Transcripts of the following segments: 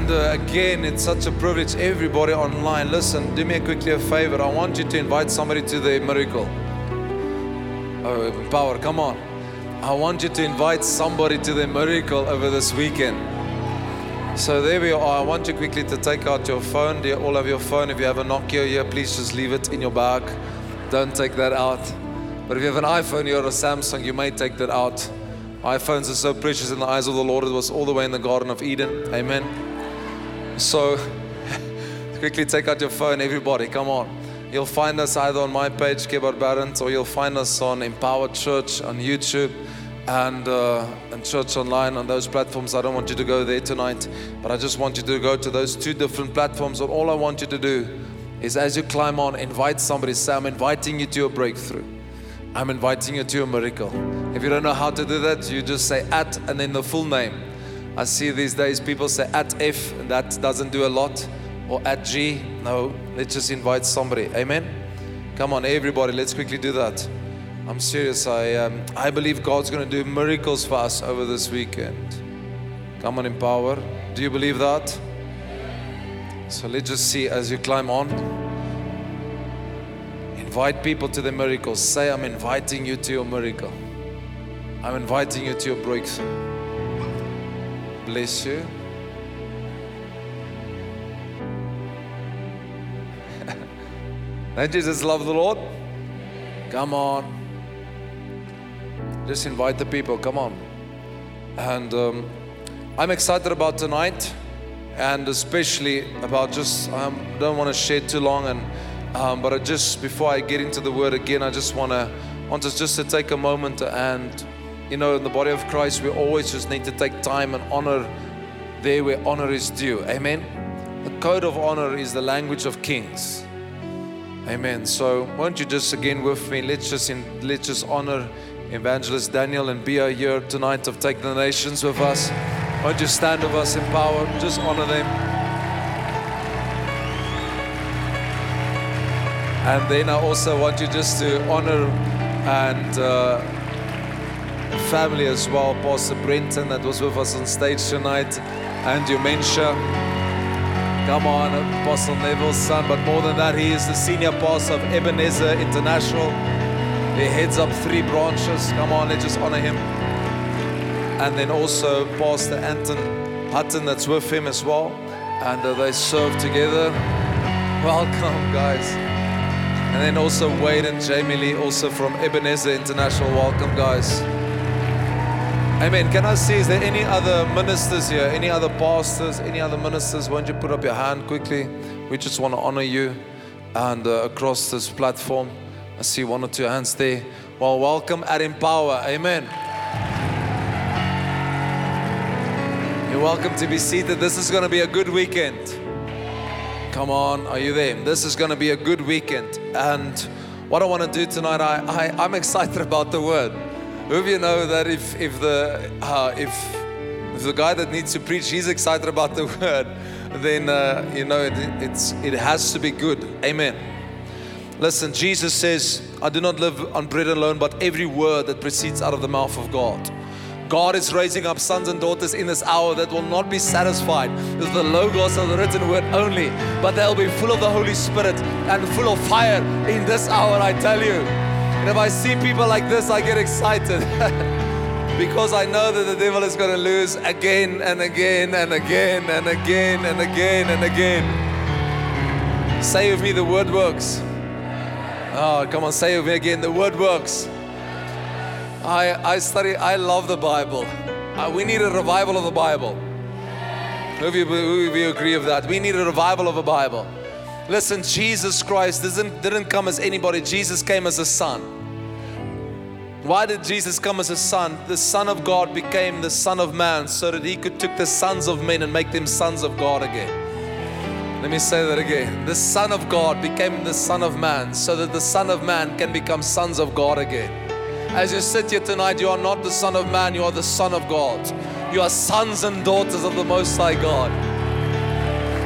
And uh, again, it's such a privilege. Everybody online, listen, do me a quickly a favor. I want you to invite somebody to the miracle. Oh, power, come on. I want you to invite somebody to the miracle over this weekend. So there we are. I want you quickly to take out your phone. Do you all have your phone? If you have a Nokia here, please just leave it in your bag. Don't take that out. But if you have an iPhone or a Samsung, you may take that out. iPhones are so precious in the eyes of the Lord. It was all the way in the Garden of Eden. Amen. So quickly take out your phone, everybody. Come on. You'll find us either on my page, Gebhardt Berndt, or you'll find us on Empowered Church on YouTube and, uh, and Church Online on those platforms. I don't want you to go there tonight, but I just want you to go to those two different platforms. And all I want you to do is as you climb on, invite somebody. Say, I'm inviting you to a breakthrough. I'm inviting you to a miracle. If you don't know how to do that, you just say at and then the full name. I see these days people say at F, that doesn't do a lot, or at G. No, let's just invite somebody. Amen. Come on, everybody, let's quickly do that. I'm serious. I, um, I believe God's going to do miracles for us over this weekend. Come on, empower. Do you believe that? So let's just see as you climb on. Invite people to the miracles. Say, I'm inviting you to your miracle. I'm inviting you to your breakthrough. Bless you. Don't you just love the Lord? Come on. Just invite the people. Come on. And um, I'm excited about tonight, and especially about just. I um, don't want to share too long, and um, but I just before I get into the word again, I just want to want us just to take a moment and you know in the body of Christ, we always just need to take time and honor there where honor is due. Amen. The code of honor is the language of kings. Amen. So won't you just again with me? Let's just in, let's just honor Evangelist Daniel and Bia here tonight of Take the Nations with us. Won't you stand with us in power? Just honor them. And then I also want you just to honor and uh, family as well. Pastor Brenton that was with us on stage tonight, and Dementia. Come on, Apostle Neville's son. But more than that, he is the senior pastor of Ebenezer International. He heads up three branches. Come on, let's just honor him. And then also Pastor Anton Hutton, that's with him as well. And uh, they serve together. Welcome, guys. And then also Wade and Jamie Lee, also from Ebenezer International. Welcome, guys. Amen. Can I see, is there any other ministers here? Any other pastors? Any other ministers? Won't you put up your hand quickly? We just want to honor you and uh, across this platform. I see one or two hands there. Well, welcome at Empower. Amen. You're welcome to be seated. This is going to be a good weekend. Come on, are you there? This is going to be a good weekend. And what I want to do tonight, I, I, I'm excited about the word. Who of you know that if, if, the, uh, if, if the guy that needs to preach, he's excited about the word, then, uh, you know, it, it's, it has to be good. Amen. Listen, Jesus says, I do not live on bread alone, but every word that proceeds out of the mouth of God. God is raising up sons and daughters in this hour that will not be satisfied with the logos of the written word only, but they'll be full of the Holy Spirit and full of fire in this hour, I tell you. And if I see people like this, I get excited. because I know that the devil is going to lose again and again and again and again and again and again. Say with me, the word works. Oh, come on, say with me again. The word works. I, I study, I love the Bible. Uh, we need a revival of the Bible. Who of you, who of you agree with that? We need a revival of the Bible. Listen, Jesus Christ didn't, didn't come as anybody, Jesus came as a son. Why did Jesus come as a son? The Son of God became the Son of Man so that he could take the sons of men and make them sons of God again. Let me say that again. The Son of God became the Son of Man so that the Son of Man can become sons of God again. As you sit here tonight, you are not the Son of Man, you are the Son of God. You are sons and daughters of the Most High God.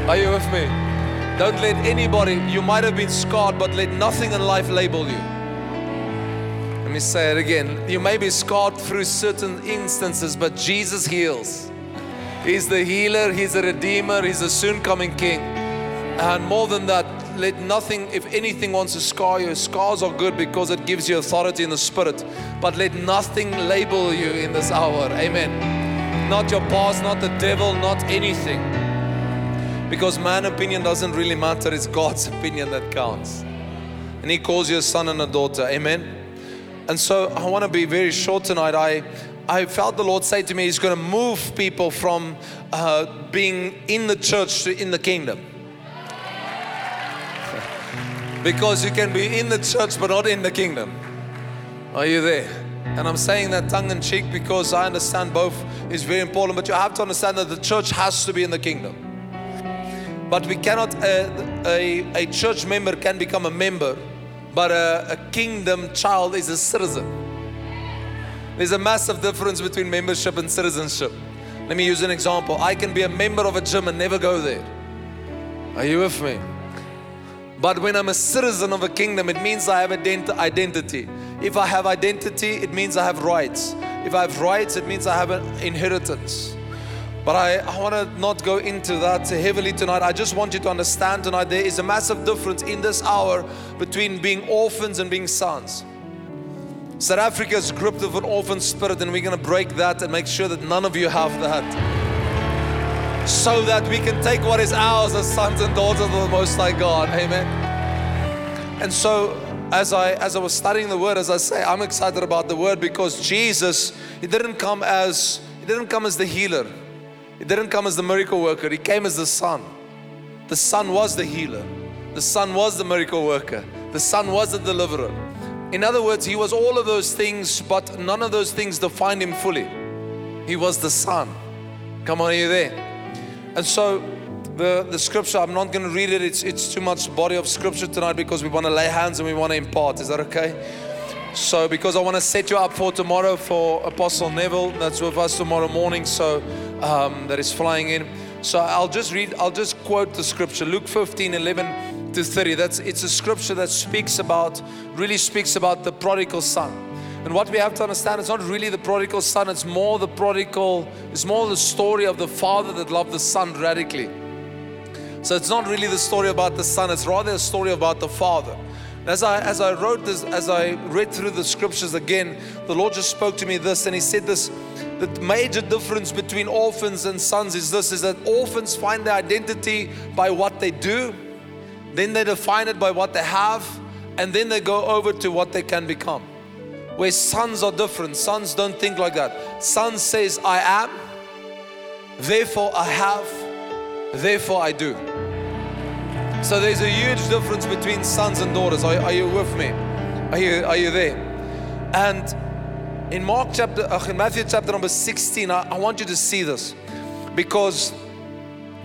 Are you with me? Don't let anybody, you might have been scarred, but let nothing in life label you. Let me say it again. You may be scarred through certain instances, but Jesus heals. He's the healer, He's a redeemer, He's a soon coming King. And more than that, let nothing, if anything wants to scar you, scars are good because it gives you authority in the spirit. But let nothing label you in this hour. Amen. Not your past, not the devil, not anything. Because man opinion doesn't really matter, it's God's opinion that counts. And He calls you a son and a daughter. Amen. And so I want to be very short tonight. I I felt the Lord say to me, He's going to move people from uh, being in the church to in the kingdom because you can be in the church but not in the kingdom. Are you there? And I'm saying that tongue in cheek because I understand both is very important, but you have to understand that the church has to be in the kingdom. But we cannot, uh, a, a church member can become a member, but a, a kingdom child is a citizen. There's a massive difference between membership and citizenship. Let me use an example. I can be a member of a gym and never go there. Are you with me? But when I'm a citizen of a kingdom, it means I have identity. If I have identity, it means I have rights. If I have rights, it means I have an inheritance. But I, I want to not go into that heavily tonight. I just want you to understand tonight there is a massive difference in this hour between being orphans and being sons. South Africa is gripped with an orphan spirit, and we're going to break that and make sure that none of you have that so that we can take what is ours as sons and daughters of the Most High God. Amen. And so, as I as I was studying the Word, as I say, I'm excited about the Word because Jesus, He didn't come as He didn't come as the healer. He didn't come as the miracle worker. He came as the Son. The Son was the healer. The Son was the miracle worker. The Son was the deliverer. In other words, He was all of those things, but none of those things defined Him fully. He was the Son. Come on, are you there? And so the, the scripture, I'm not going to read it. It's, it's too much body of scripture tonight because we want to lay hands and we want to impart. Is that okay? So, because I want to set you up for tomorrow for Apostle Neville, that's with us tomorrow morning. So, um, that is flying in. So, I'll just read, I'll just quote the scripture Luke 15 11 to 30. That's it's a scripture that speaks about, really speaks about the prodigal son. And what we have to understand, it's not really the prodigal son, it's more the prodigal, it's more the story of the father that loved the son radically. So it's not really the story about the son, it's rather a story about the father. As I, as I wrote this, as I read through the scriptures again, the Lord just spoke to me this, and He said this the major difference between orphans and sons is this is that orphans find their identity by what they do, then they define it by what they have, and then they go over to what they can become. Where sons are different. Sons don't think like that. Son says, I am, therefore I have, therefore I do. So there's a huge difference between sons and daughters. Are, are you with me? Are you, are you there? And in Mark chapter, uh, in Matthew chapter number 16, I, I want you to see this because,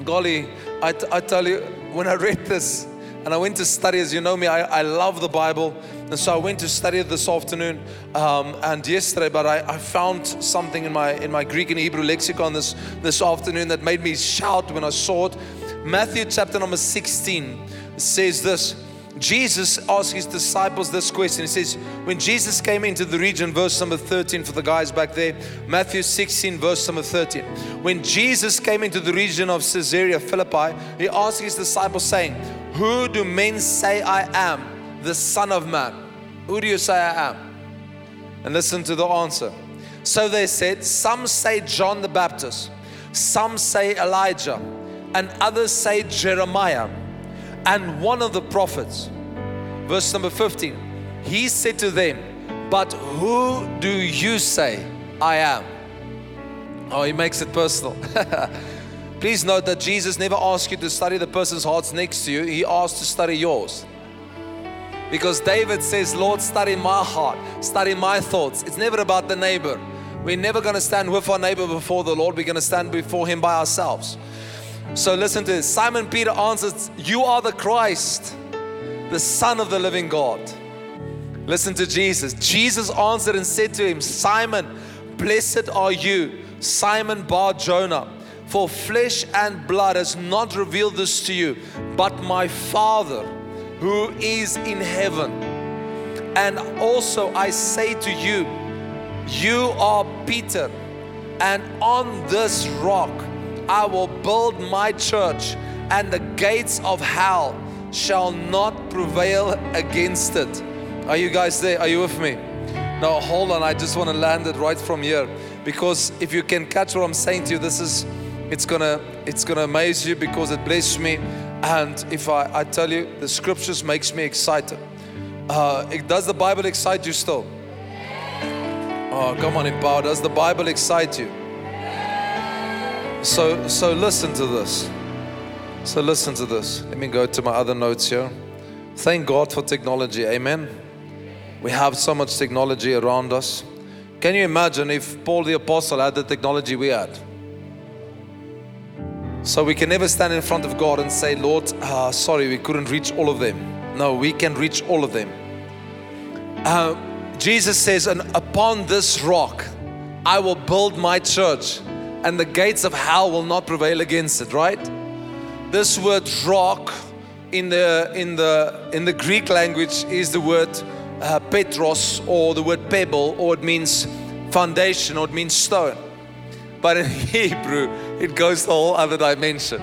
golly, I, I tell you, when I read this and I went to study, as you know me, I, I love the Bible. And so I went to study this afternoon um, and yesterday, but I, I, found something in my in my Greek and Hebrew lexicon this this afternoon that made me shout when I saw it. Matthew chapter number 16 says this. Jesus asked his disciples this question. He says, When Jesus came into the region, verse number 13 for the guys back there, Matthew 16, verse number 13. When Jesus came into the region of Caesarea Philippi, he asked his disciples, saying, Who do men say I am? the Son of Man? Who do you say I am? And listen to the answer. So they said, Some say John the Baptist, some say Elijah, and others say Jeremiah, and one of the prophets. Verse number 15. He said to them, But who do you say I am? Oh, he makes it personal. Please note that Jesus never asked you to study the person's hearts next to you, He asked to study yours. Because David says, Lord, study my heart, study my thoughts. It's never about the neighbor. We're never going to stand with our neighbor before the Lord. We're going to stand before him by ourselves. So listen to this. Simon Peter answers, You are the Christ, the Son of the living God. Listen to Jesus. Jesus answered and said to him, Simon, blessed are you, Simon Bar Jonah, for flesh and blood has not revealed this to you, but my Father who is in heaven. And also I say to you, you are Peter, and on this rock I will build my church, and the gates of hell shall not prevail against it. Are you guys there? Are you with me? Now, hold on. I just want to land it right from here because if you can catch what I'm saying to you, this is it's gonna it's gonna amaze you because it blessed me. And if I, I tell you, the scriptures makes me excited. Uh, it, does the Bible excite you still? Oh, come on, Empower. Does the Bible excite you? So, so listen to this. So listen to this. Let me go to my other notes here. Thank God for technology. Amen. We have so much technology around us. Can you imagine if Paul the Apostle had the technology we had? So we can never stand in front of God and say, Lord, uh, sorry, we couldn't reach all of them. No, we can reach all of them. Uh, Jesus says, and upon this rock I will build my church, and the gates of hell will not prevail against it, right? This word rock in the in the in the Greek language is the word uh, petros or the word pebble, or it means foundation, or it means stone. But in Hebrew, it goes to a whole other dimension.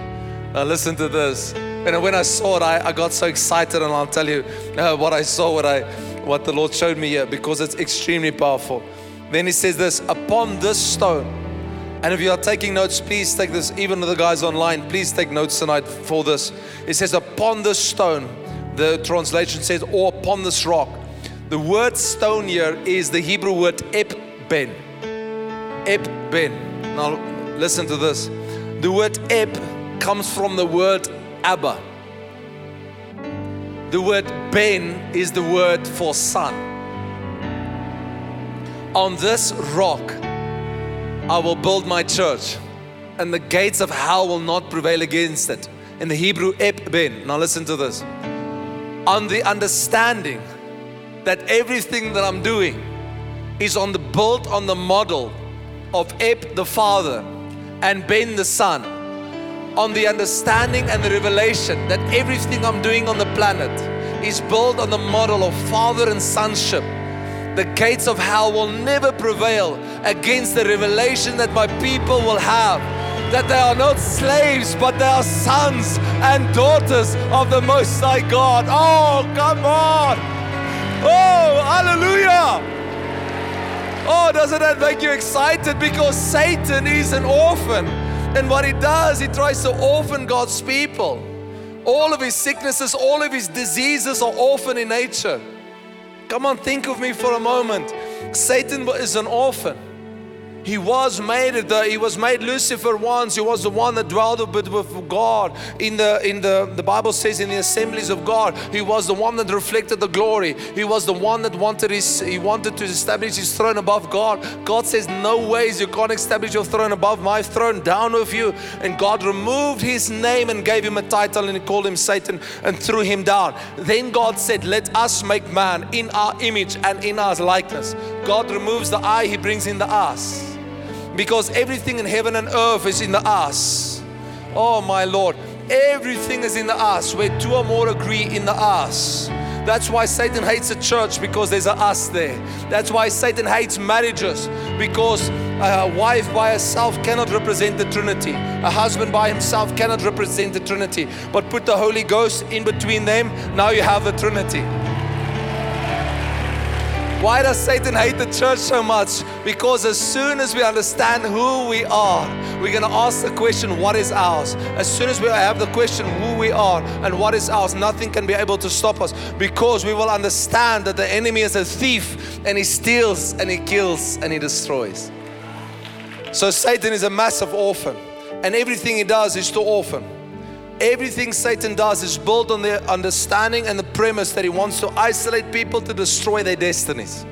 Now, listen to this. And when I saw it, I, I got so excited, and I'll tell you uh, what I saw, what, I, what the Lord showed me here, because it's extremely powerful. Then He says this Upon this stone, and if you are taking notes, please take this. Even the guys online, please take notes tonight for this. It says, Upon this stone, the translation says, or upon this rock. The word stone here is the Hebrew word ep-ben. Ep-ben. Now, listen to this. The word ep comes from the word Abba. The word Ben is the word for son. On this rock, I will build my church, and the gates of hell will not prevail against it. In the Hebrew, Ep Ben. Now, listen to this. On the understanding that everything that I'm doing is on the built on the model of Ep the Father and Ben the Son, on the understanding and the revelation that everything I'm doing on the planet is built on the model of Father and Sonship. The gates of hell will never prevail against the revelation that my people will have. That they are not slaves, but they are sons and daughters of the Most High God. Oh, come on! Oh, hallelujah. Oh, doesn't that make you excited? Because Satan is an orphan. And what he does, he tries to orphan God's people. All of his sicknesses, all of his diseases are orphan in nature. Come on, think of me for a moment. Satan is an orphan. He was made the, he was made Lucifer once. He was the one that dwelled with God. In the in the the Bible says in the assemblies of God, he was the one that reflected the glory. He was the one that wanted his he wanted to establish his throne above God. God says, No ways you can't establish your throne above my throne, down with you. And God removed his name and gave him a title and he called him Satan and threw him down. Then God said, Let us make man in our image and in our likeness. God removes the I, he brings in the us because everything in heaven and earth is in the us. Oh, my Lord. Everything is in the us. Where two or more agree in the us. That's why Satan hates the church because there's a us there. That's why Satan hates marriages because a wife by herself cannot represent the Trinity. A husband by himself cannot represent the Trinity. But put the Holy Ghost in between them, now you have the Trinity. Why does Satan hate the church so much? Because as soon as we understand who we are, we're going to ask the question, What is ours? As soon as we have the question, Who we are and what is ours, nothing can be able to stop us because we will understand that the enemy is a thief and he steals and he kills and he destroys. So Satan is a massive orphan, and everything he does is to orphan. Everything Satan does is built on the understanding and the premise that he wants to isolate people to destroy their destinies.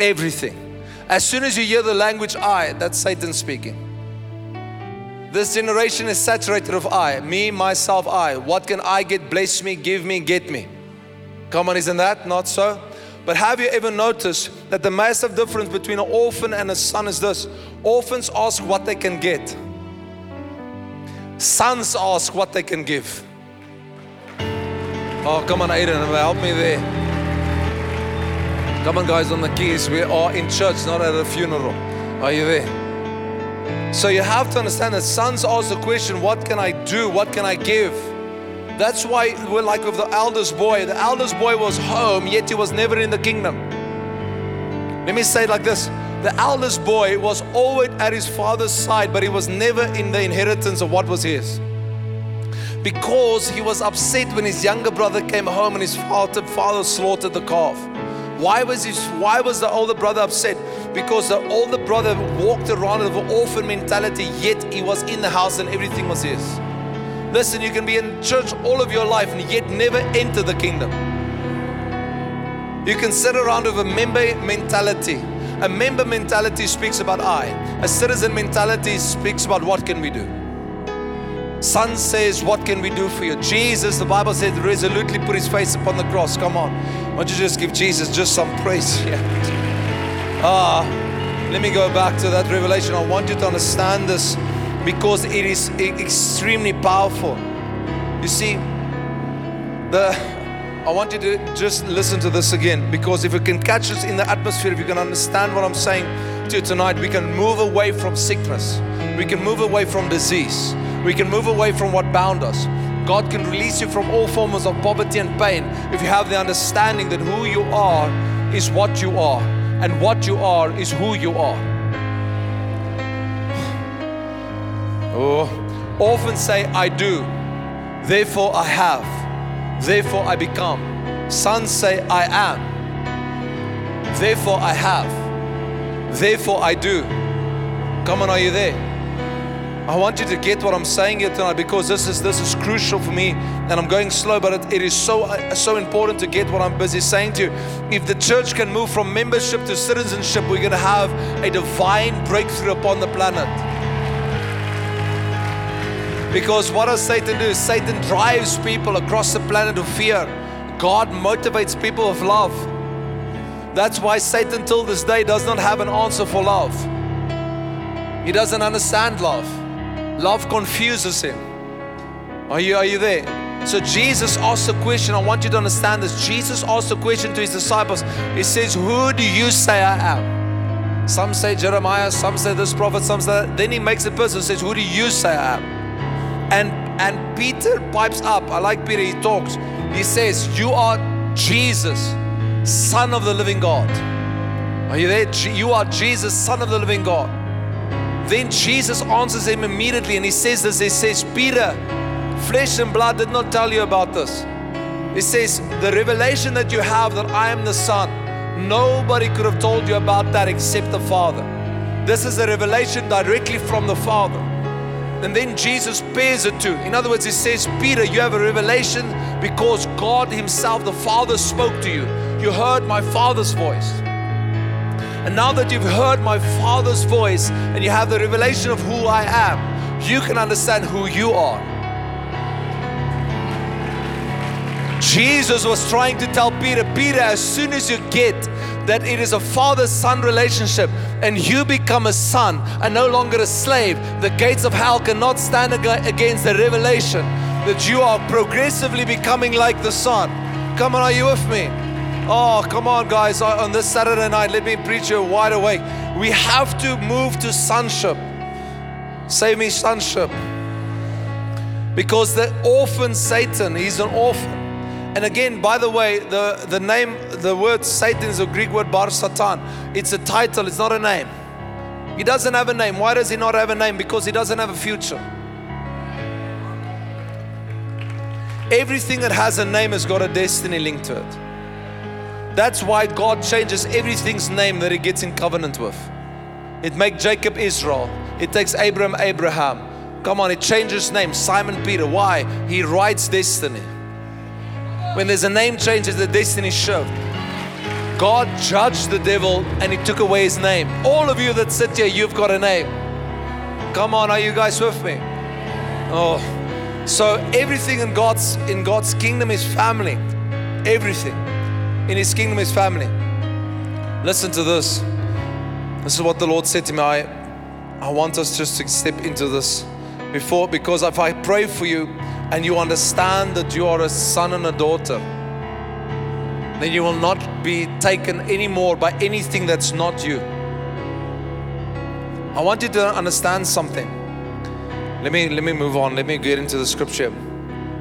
Everything. As soon as you hear the language I, that's Satan speaking. This generation is saturated of I, me, myself, I. What can I get? Bless me, give me, get me. Come on, isn't that not so? But have you ever noticed that the massive difference between an orphan and a son is this? Orphans ask what they can get Sons ask what they can give. Oh, come on, Aiden, help me there. Come on, guys, on the keys. We are in church, not at a funeral. Are you there? So you have to understand that sons ask the question, What can I do? What can I give? That's why we're like with the eldest boy. The eldest boy was home, yet he was never in the kingdom. Let me say it like this the eldest boy was always at his father's side, but he was never in the inheritance of what was his. Because he was upset when his younger brother came home and his father, father slaughtered the calf. Why was, his, why was the older brother upset? Because the older brother walked around with an orphan mentality, yet he was in the house and everything was his. Listen, you can be in church all of your life and yet never enter the kingdom. You can sit around with a member mentality. A member mentality speaks about I. A citizen mentality speaks about what can we do. Son says, What can we do for you? Jesus, the Bible says, resolutely put his face upon the cross. Come on. Why don't you just give Jesus just some praise here? Ah, let me go back to that revelation. I want you to understand this because it is extremely powerful. You see, the I want you to just listen to this again because if you can catch us in the atmosphere, if you can understand what I'm saying to you tonight, we can move away from sickness, we can move away from disease, we can move away from what bound us. God can release you from all forms of poverty and pain if you have the understanding that who you are is what you are, and what you are is who you are. Oh, often say, I do, therefore I have, therefore I become. Sons say, I am, therefore I have, therefore I do. Come on, are you there? I want you to get what I'm saying here tonight because this is this is crucial for me, and I'm going slow, but it, it is so uh, so important to get what I'm busy saying to you. If the church can move from membership to citizenship, we're going to have a divine breakthrough upon the planet. Because what does Satan do? Satan drives people across the planet of fear. God motivates people with love. That's why Satan till this day does not have an answer for love. He doesn't understand love. Love confuses him. Are you, are you there? So Jesus asked a question. I want you to understand this. Jesus asked a question to his disciples. He says, Who do you say I am? Some say Jeremiah, some say this prophet, some say that. Then he makes a person says, Who do you say I am? And and Peter pipes up. I like Peter, he talks. He says, You are Jesus, Son of the living God. Are you there? You are Jesus, Son of the living God. Then Jesus answers him immediately and he says this He says, Peter, flesh and blood did not tell you about this. He says, The revelation that you have that I am the Son, nobody could have told you about that except the Father. This is a revelation directly from the Father. And then Jesus pairs it to. In other words, he says, Peter, you have a revelation because God Himself, the Father, spoke to you. You heard my Father's voice. And now that you've heard my Father's voice and you have the revelation of who I am, you can understand who you are. Jesus was trying to tell Peter, Peter, as soon as you get that it is a father son relationship and you become a son and no longer a slave, the gates of hell cannot stand against the revelation that you are progressively becoming like the son. Come on, are you with me? Oh, come on, guys. Uh, on this Saturday night, let me preach you wide awake. We have to move to sonship. Say me, sonship. Because the orphan Satan, he's an orphan. And again, by the way, the, the name, the word Satan is a Greek word bar satan. It's a title, it's not a name. He doesn't have a name. Why does he not have a name? Because he doesn't have a future. Everything that has a name has got a destiny linked to it. That's why God changes everything's name that he gets in covenant with. It makes Jacob Israel. It takes Abram Abraham. Come on, it changes name. Simon Peter. Why? He writes destiny. When there's a name change, the destiny shift. God judged the devil and he took away his name. All of you that sit here, you've got a name. Come on, are you guys with me? Oh, so everything in God's in God's kingdom is family. Everything in His kingdom is family. Listen to this. This is what the Lord said to me. I, I want us just to step into this before because if I pray for you and you understand that you are a son and a daughter, then you will not be taken anymore by anything that's not you. I want you to understand something. Let me let me move on. Let me get into the scripture.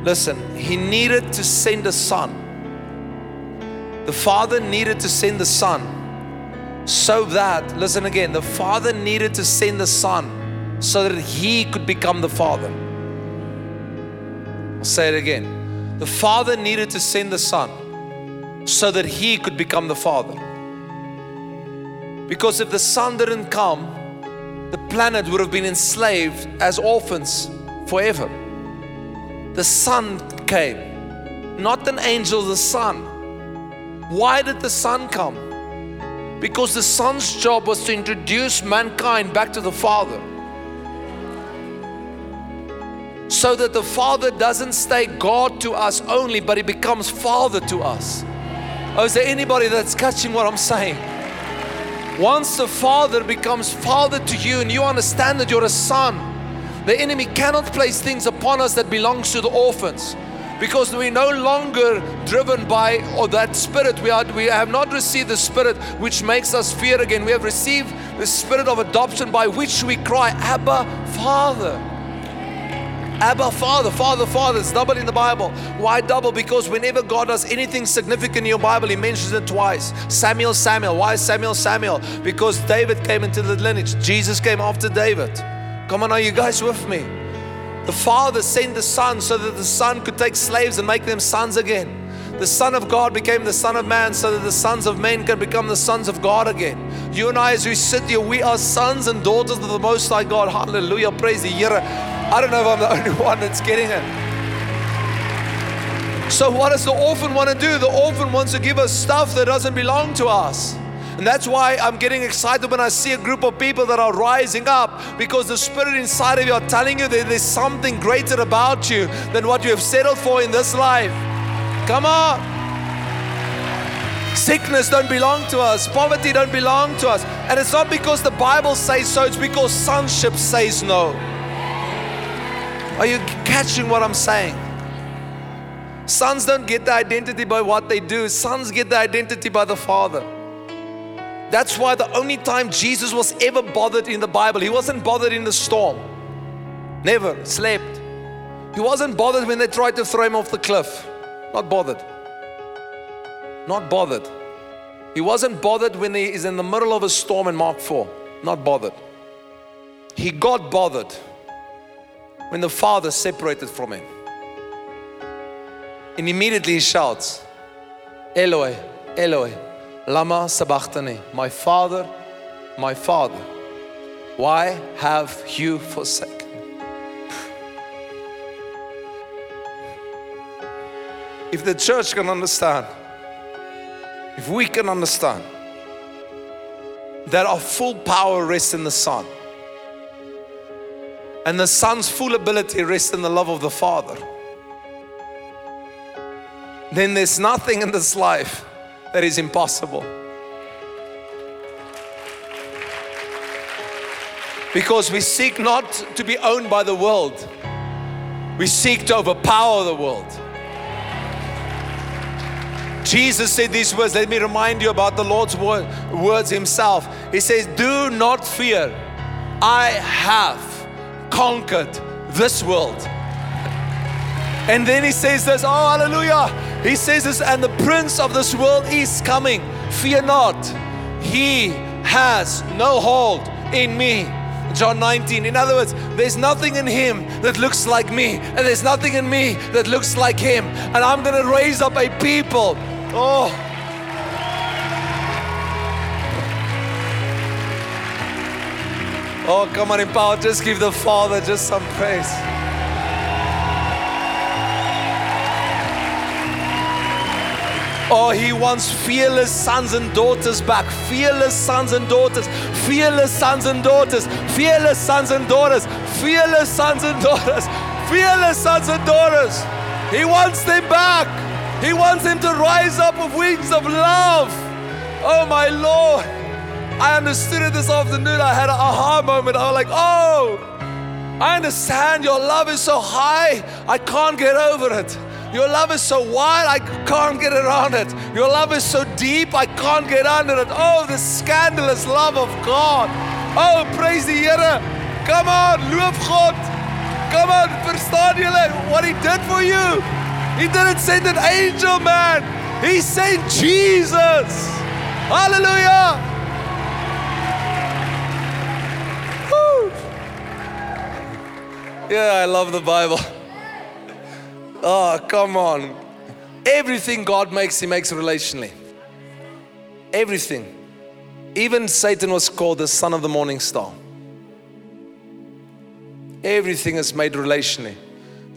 Listen, he needed to send a son. The father needed to send the son so that, listen again, the father needed to send the son so that he could become the father. I'll say it again. The father needed to send the son so that he could become the father. Because if the son didn't come, the planet would have been enslaved as orphans forever. The Son came, not an angel, the Son. Why did the Son come? Because the Son's job was to introduce mankind back to the Father. So that the Father doesn't stay God to us only, but He becomes Father to us. Oh, is there anybody that's catching what I'm saying? Once the Father becomes Father to you and you understand that you're a son, the enemy cannot place things upon us that belongs to the orphans because we're no longer driven by or that spirit we are we have not received the spirit which makes us fear again we have received the spirit of adoption by which we cry abba father Abba, Father, Father, Father. It's double in the Bible. Why double? Because whenever God does anything significant in your Bible, He mentions it twice. Samuel, Samuel. Why Samuel, Samuel? Because David came into the lineage. Jesus came after David. Come on, are you guys with me? The Father sent the Son so that the Son could take slaves and make them sons again. The Son of God became the Son of Man so that the sons of men can become the sons of God again. You and I, as we sit here, we are sons and daughters of the Most High God. Hallelujah. Praise the Here. I don't know if I'm the only one that's getting it. So, what does the orphan want to do? The orphan wants to give us stuff that doesn't belong to us. And that's why I'm getting excited when I see a group of people that are rising up because the spirit inside of you are telling you that there's something greater about you than what you have settled for in this life. Come on. Sickness don't belong to us. Poverty don't belong to us. And it's not because the Bible says so, it's because sonship says no. Are you catching what I'm saying? Sons don't get the identity by what they do, sons get the identity by the Father. That's why the only time Jesus was ever bothered in the Bible, he wasn't bothered in the storm. Never slept. He wasn't bothered when they tried to throw him off the cliff. Not bothered. Not bothered. He wasn't bothered when he is in the middle of a storm in Mark 4. Not bothered. He got bothered when the father separated from him. And immediately he shouts, Eloi, Eloi, Lama Sabachthani, my father, my father, why have you forsaken If the church can understand, if we can understand that our full power rests in the Son, and the Son's full ability rests in the love of the Father, then there's nothing in this life that is impossible. Because we seek not to be owned by the world, we seek to overpower the world. Jesus said these words. Let me remind you about the Lord's word, words Himself. He says, Do not fear, I have conquered this world. And then he says this, oh, hallelujah. He says this, and the prince of this world is coming. Fear not, he has no hold in me. John 19. In other words, there's nothing in him that looks like me, and there's nothing in me that looks like him. And I'm going to raise up a people. Oh, Oh, come on, empower. Just give the Father just some praise. Oh, he wants fearless sons and daughters back. Fearless sons and daughters. Fearless sons and daughters. Fearless sons and daughters. Fearless sons and daughters. Fearless sons and daughters. He wants them back. He wants him to rise up with wings of love. Oh, my Lord. I understood it this afternoon. I had an aha moment. I was like, oh, I understand your love is so high, I can't get over it. Your love is so wide, I can't get around it. Your love is so deep, I can't get under it. Oh, the scandalous love of God. Oh, praise the Here. Come on, loof God. Come on, verstaan julle what he did for you? He didn't send an angel, man. He sent Jesus. Hallelujah. Woo. Yeah, I love the Bible. Oh, come on. Everything God makes, He makes relationally. Everything. Even Satan was called the son of the morning star. Everything is made relationally.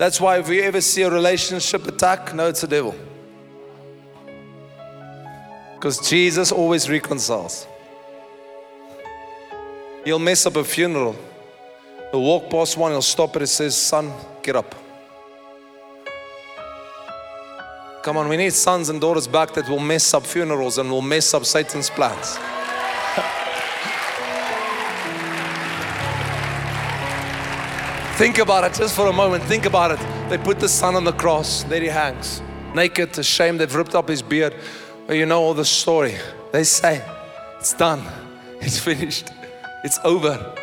That's why if we ever see a relationship attack, no, it's a devil. Because Jesus always reconciles. He'll mess up a funeral. He'll walk past one, he'll stop it, and says, Son, get up. Come on, we need sons and daughters back that will mess up funerals and will mess up Satan's plans. Think about it just for a moment. Think about it. They put the son on the cross. There he hangs, naked, ashamed. They've ripped up his beard. You know all the story. They say, It's done. It's finished. It's over.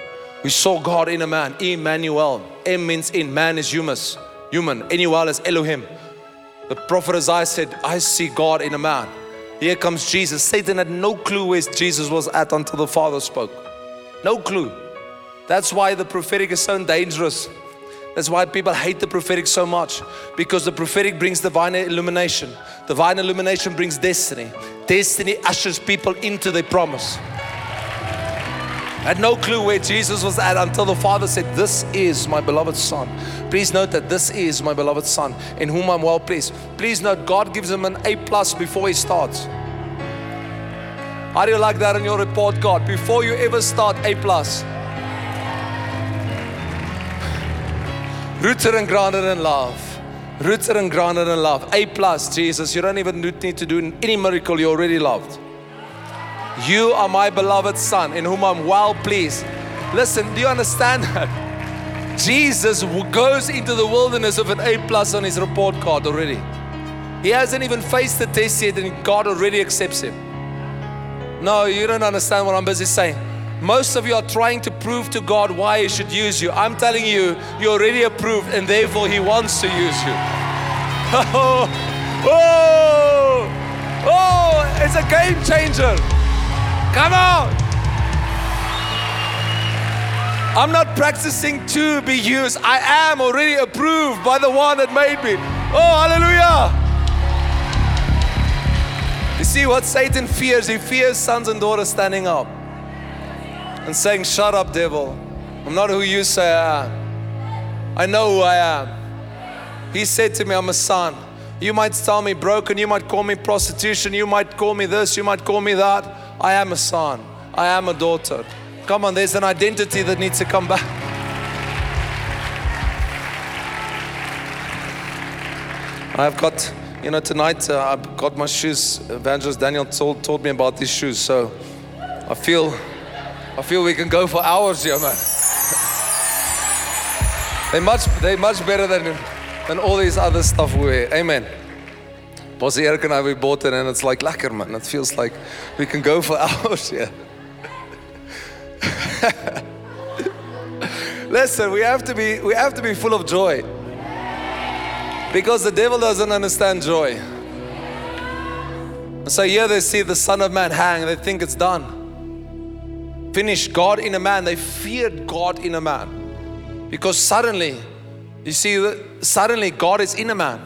We saw God in a man, Emmanuel. M means in, man is humus, human. Emmanuel is Elohim. The prophet Isaiah said, I see God in a man. Here comes Jesus. Satan had no clue where Jesus was at until the Father spoke. No clue. That's why the prophetic is so dangerous. That's why people hate the prophetic so much because the prophetic brings divine illumination. Divine illumination brings destiny. Destiny ushers people into their promise. I had no clue where Jesus was at until the Father said, This is my beloved Son. Please note that this is my beloved Son in whom I'm well pleased. Please note, God gives him an A plus before he starts. How do you like that in your report card? Before you ever start, A plus. Rooted and grounded in love. Rooted and grounded in love. A plus, Jesus. You don't even need to do any miracle. You're already loved. You are my beloved Son, in whom I'm well pleased. Listen, do you understand that? Jesus goes into the wilderness with an A plus on his report card already. He hasn't even faced the test yet, and God already accepts him. No, you don't understand what I'm busy saying. Most of you are trying to prove to God why He should use you. I'm telling you, you're already approved, and therefore He wants to use you. Oh, oh, oh, it's a game changer. Come on. I'm not practicing to be used. I am already approved by the one that made me. Oh, hallelujah. You see what Satan fears? He fears sons and daughters standing up and saying, Shut up, devil. I'm not who you say I am. I know who I am. He said to me, I'm a son. You might tell me broken, you might call me prostitution, you might call me this, you might call me that. I am a son. I am a daughter. Come on, there's an identity that needs to come back. I've got, you know, tonight uh, I've got my shoes. Evangelist Daniel told, told me about these shoes, so I feel, I feel we can go for hours here, man. they much, they much better than, than all these other stuff we wear. Amen. Bossy Eric and I, we bought it and it's like lekker, man. It feels like we can go for hours here. Listen, we have to be we have to be full of joy. Because the devil doesn't understand joy. so here they see the Son of Man hang, they think it's done. Finish God in a man. They feared God in a man. Because suddenly, you see, suddenly God is in a man.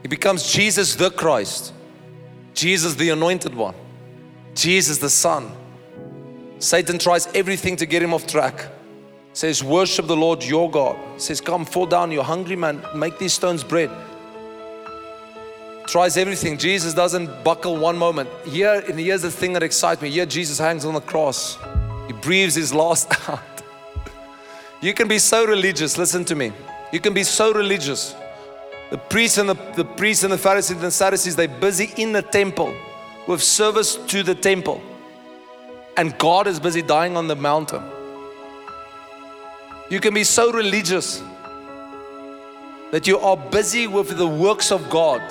He becomes Jesus the Christ, Jesus the anointed one, Jesus the Son. Satan tries everything to get him off track. Says, Worship the Lord your God. Says, Come, fall down, you're hungry, man. Make these stones bread. Tries everything. Jesus doesn't buckle one moment. Here, and here's the thing that excites me. Here, Jesus hangs on the cross. He breathes his last out. You can be so religious, listen to me. You can be so religious the priests and the, the priests and the Pharisees and the Sadducees, they're busy in the temple with service to the temple. And God is busy dying on the mountain. You can be so religious that you are busy with the works of God.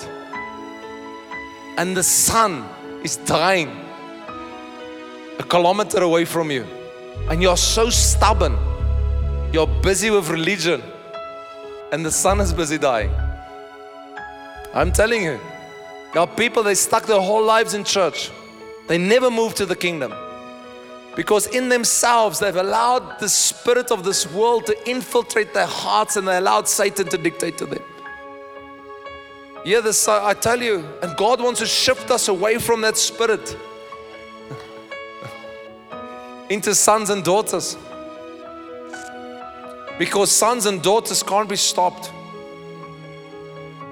And the sun is dying a kilometer away from you, and you're so stubborn, you're busy with religion, and the sun is busy dying. I'm telling you, there are people they stuck their whole lives in church. They never moved to the kingdom. Because in themselves, they've allowed the spirit of this world to infiltrate their hearts and they allowed Satan to dictate to them. Yeah, this, I tell you, and God wants to shift us away from that spirit into sons and daughters. Because sons and daughters can't be stopped.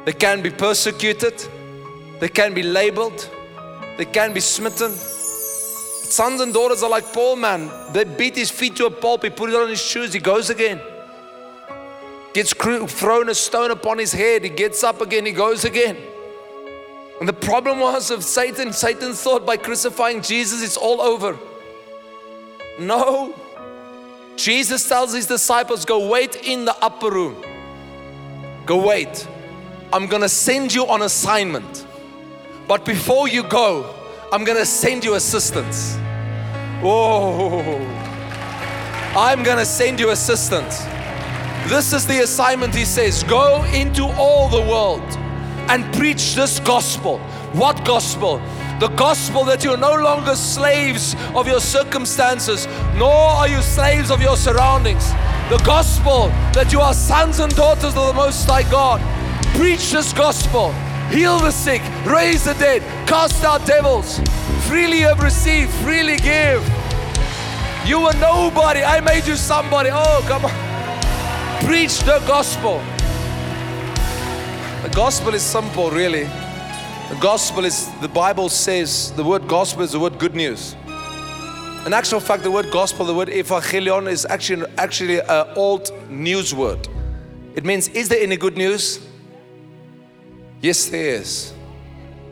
They can be persecuted, they can be labeled, they can be smitten. Sons and daughters are like Paul, man. They beat his feet to a pulp, he put it on his shoes, he goes again. Gets thrown a stone upon his head, he gets up again, he goes again. And the problem was of Satan, Satan thought by crucifying Jesus, it's all over. No. Jesus tells his disciples, Go wait in the upper room. Go wait. I'm gonna send you on assignment. But before you go, I'm gonna send you assistance. Whoa. I'm gonna send you assistance. This is the assignment, he says go into all the world and preach this gospel. What gospel? The gospel that you're no longer slaves of your circumstances, nor are you slaves of your surroundings. The gospel that you are sons and daughters of the Most High God. Preach this gospel. Heal the sick, raise the dead, cast out devils. Freely have received, freely give. You were nobody. I made you somebody. Oh, come on. Preach the gospel. The gospel is simple, really. The gospel is, the Bible says, the word gospel is the word good news. In actual fact, the word gospel, the word evangelion is actually, actually an old news word. It means, is there any good news? Yes, there is.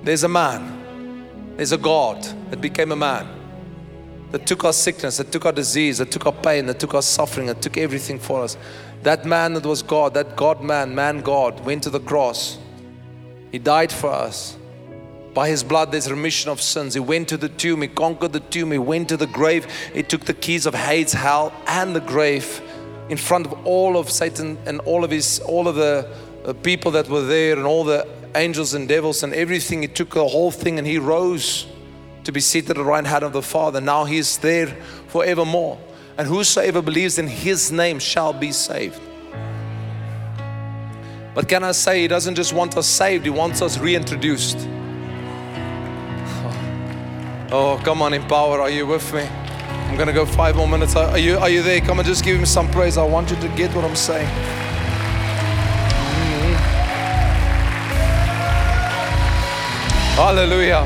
There's a man, there's a God that became a man, that took our sickness, that took our disease, that took our pain, that took our suffering, that took everything for us. That man that was God, that God man, man God, went to the cross. He died for us. By his blood, there's remission of sins. He went to the tomb, he conquered the tomb, he went to the grave, he took the keys of Hades, hell, and the grave in front of all of Satan and all of his, all of the uh, people that were there, and all the angels and devils and everything. He took the whole thing and he rose to be seated at the right hand of the Father. Now he is there forevermore. And whosoever believes in his name shall be saved. But can I say, he doesn't just want us saved, he wants us reintroduced. Oh, come on, Empower, are you with me? I'm gonna go five more minutes. Are you, are you there? Come and just give him some praise. I want you to get what I'm saying. Hallelujah.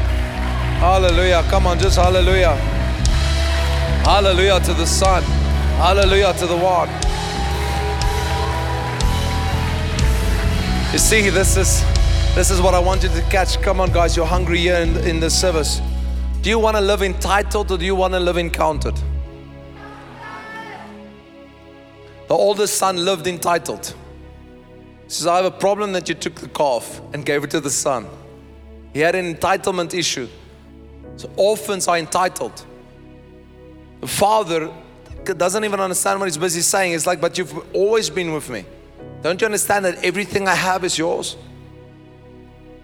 Hallelujah. Come on, just hallelujah. Hallelujah to the Son. Hallelujah to the One. You see, this is this is what I want you to catch. Come on, guys, you're hungry here in, in the service. Do you want to live entitled or do you want to live encountered? The oldest son lived entitled. He says, I have a problem that you took the calf and gave it to the son. He had an entitlement issue. So orphans are entitled. The father doesn't even understand what he's busy saying. It's like, but you've always been with me. Don't you understand that everything I have is yours?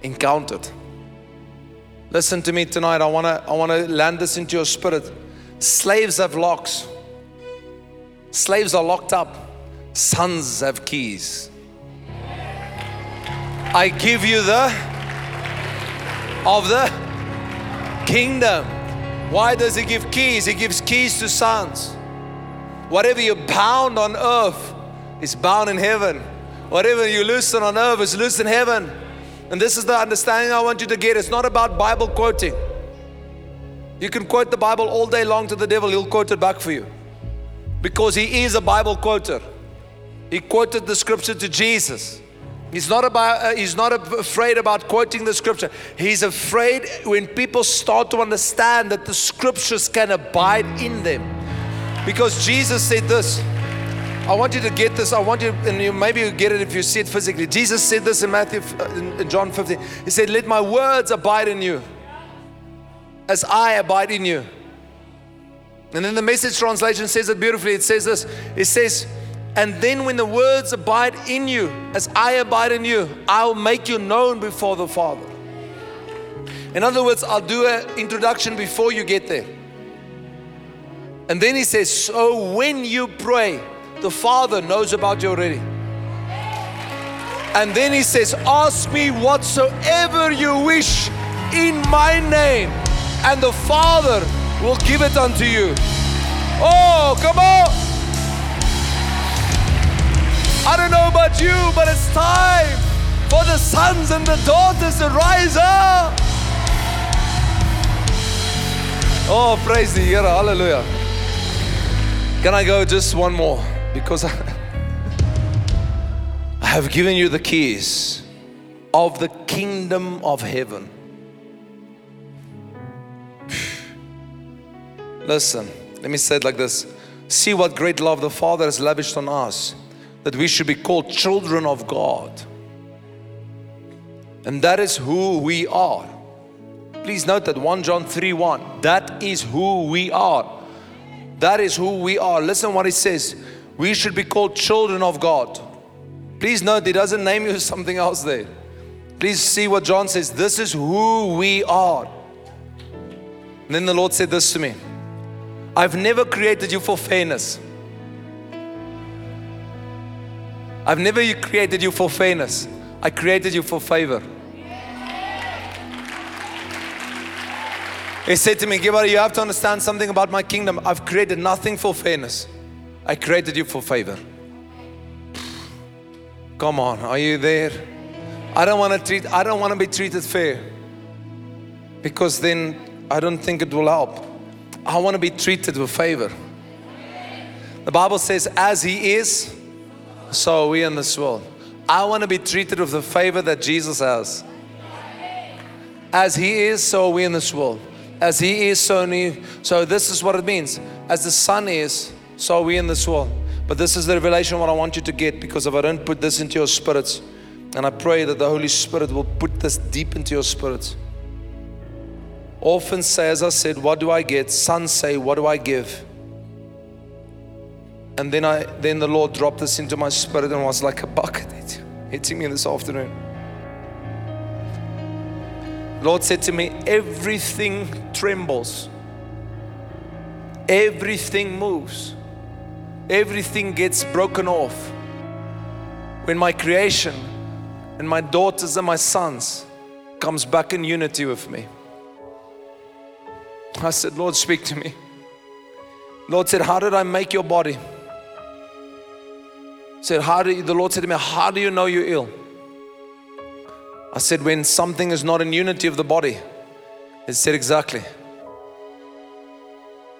Encountered. Listen to me tonight. I want to I want to land this into your spirit. Slaves have locks. Slaves are locked up. Sons have keys. I give you the of the kingdom. Why does he give keys? He gives keys to sons. Whatever you bound on earth is bound in heaven. Whatever you loosen on earth is loose in heaven. And this is the understanding I want you to get. It's not about Bible quoting. You can quote the Bible all day long to the devil, he'll quote it back for you. Because he is a Bible quoter. He quoted the scripture to Jesus. He's not about uh, he's not afraid about quoting the scripture. He's afraid when people start to understand that the scriptures can abide in them. Because Jesus said this, I want you to get this. I want you, and you maybe you get it if you see it physically. Jesus said this in Matthew, in John 15. He said, "Let my words abide in you, as I abide in you." And then the message translation says it beautifully. It says this it says, and then when the words abide in you, as I abide in you, I'll make you known before the Father. In other words, I'll do an introduction before you get there. And then he says, So when you pray, the Father knows about you already. And then he says, Ask me whatsoever you wish in my name, and the Father will give it unto you. Oh, come on. I don't know about you, but it's time for the sons and the daughters to rise up. Oh, praise the Lord. Hallelujah. Can I go just one more? Because I, I have given you the keys of the kingdom of heaven. Listen, let me say it like this See what great love the Father has lavished on us, that we should be called children of God. And that is who we are. Please note that 1 John 3 1, that is who we are. That is who we are. Listen what he says. We should be called children of God. Please note, he doesn't name you something else there. Please see what John says. This is who we are. And then the Lord said this to me I've never created you for fairness. I've never created you for fairness. I created you for favor. He said to me, Gibber, you have to understand something about my kingdom. I've created nothing for fairness. I created you for favor. Come on, are you there? I don't want to treat I don't want to be treated fair. Because then I don't think it will help. I want to be treated with favor. The Bible says, as he is, so are we in this world. I want to be treated with the favor that Jesus has. As he is, so are we in this world. As He is, so new. So this is what it means. As the Son is, so are we in this world. But this is the revelation what I want you to get because if I don't put this into your spirits, and I pray that the Holy Spirit will put this deep into your spirits. Orphans say, as I said, what do I get? Sons say, what do I give? And then I then the Lord dropped this into my spirit and was like a bucket hitting me this afternoon. The Lord said to me, everything trembles, everything moves, everything gets broken off. When my creation and my daughters and my sons comes back in unity with me. I said, Lord, speak to me. Lord said, How did I make your body? Said, How do you, the Lord said to me, How do you know you're ill? I said, when something is not in unity of the body, it said exactly.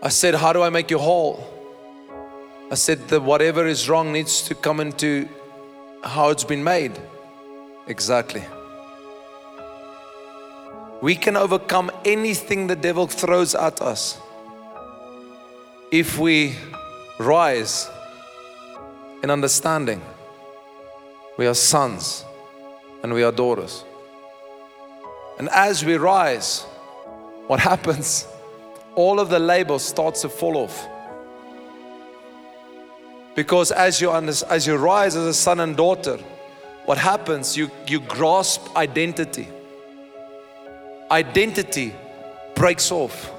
I said, how do I make you whole? I said that whatever is wrong needs to come into how it's been made. Exactly. We can overcome anything the devil throws at us if we rise in understanding. We are sons and we are daughters. And as we rise, what happens? All of the label starts to fall off. Because as you, as you rise as a son and daughter, what happens? You, you grasp identity. Identity breaks off.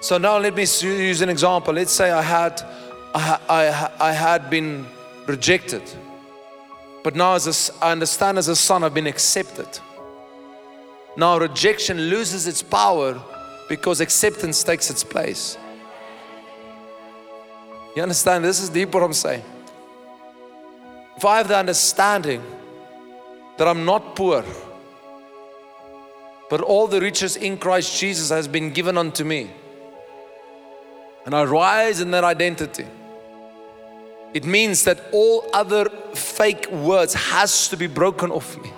So now let me use an example. Let's say I had, I, I, I had been rejected but now, as a, I understand as a son, I've been accepted. Now, rejection loses its power because acceptance takes its place. You understand? This is deep what I'm saying. If I have the understanding that I'm not poor, but all the riches in Christ Jesus has been given unto me, and I rise in that identity it means that all other fake words has to be broken off me.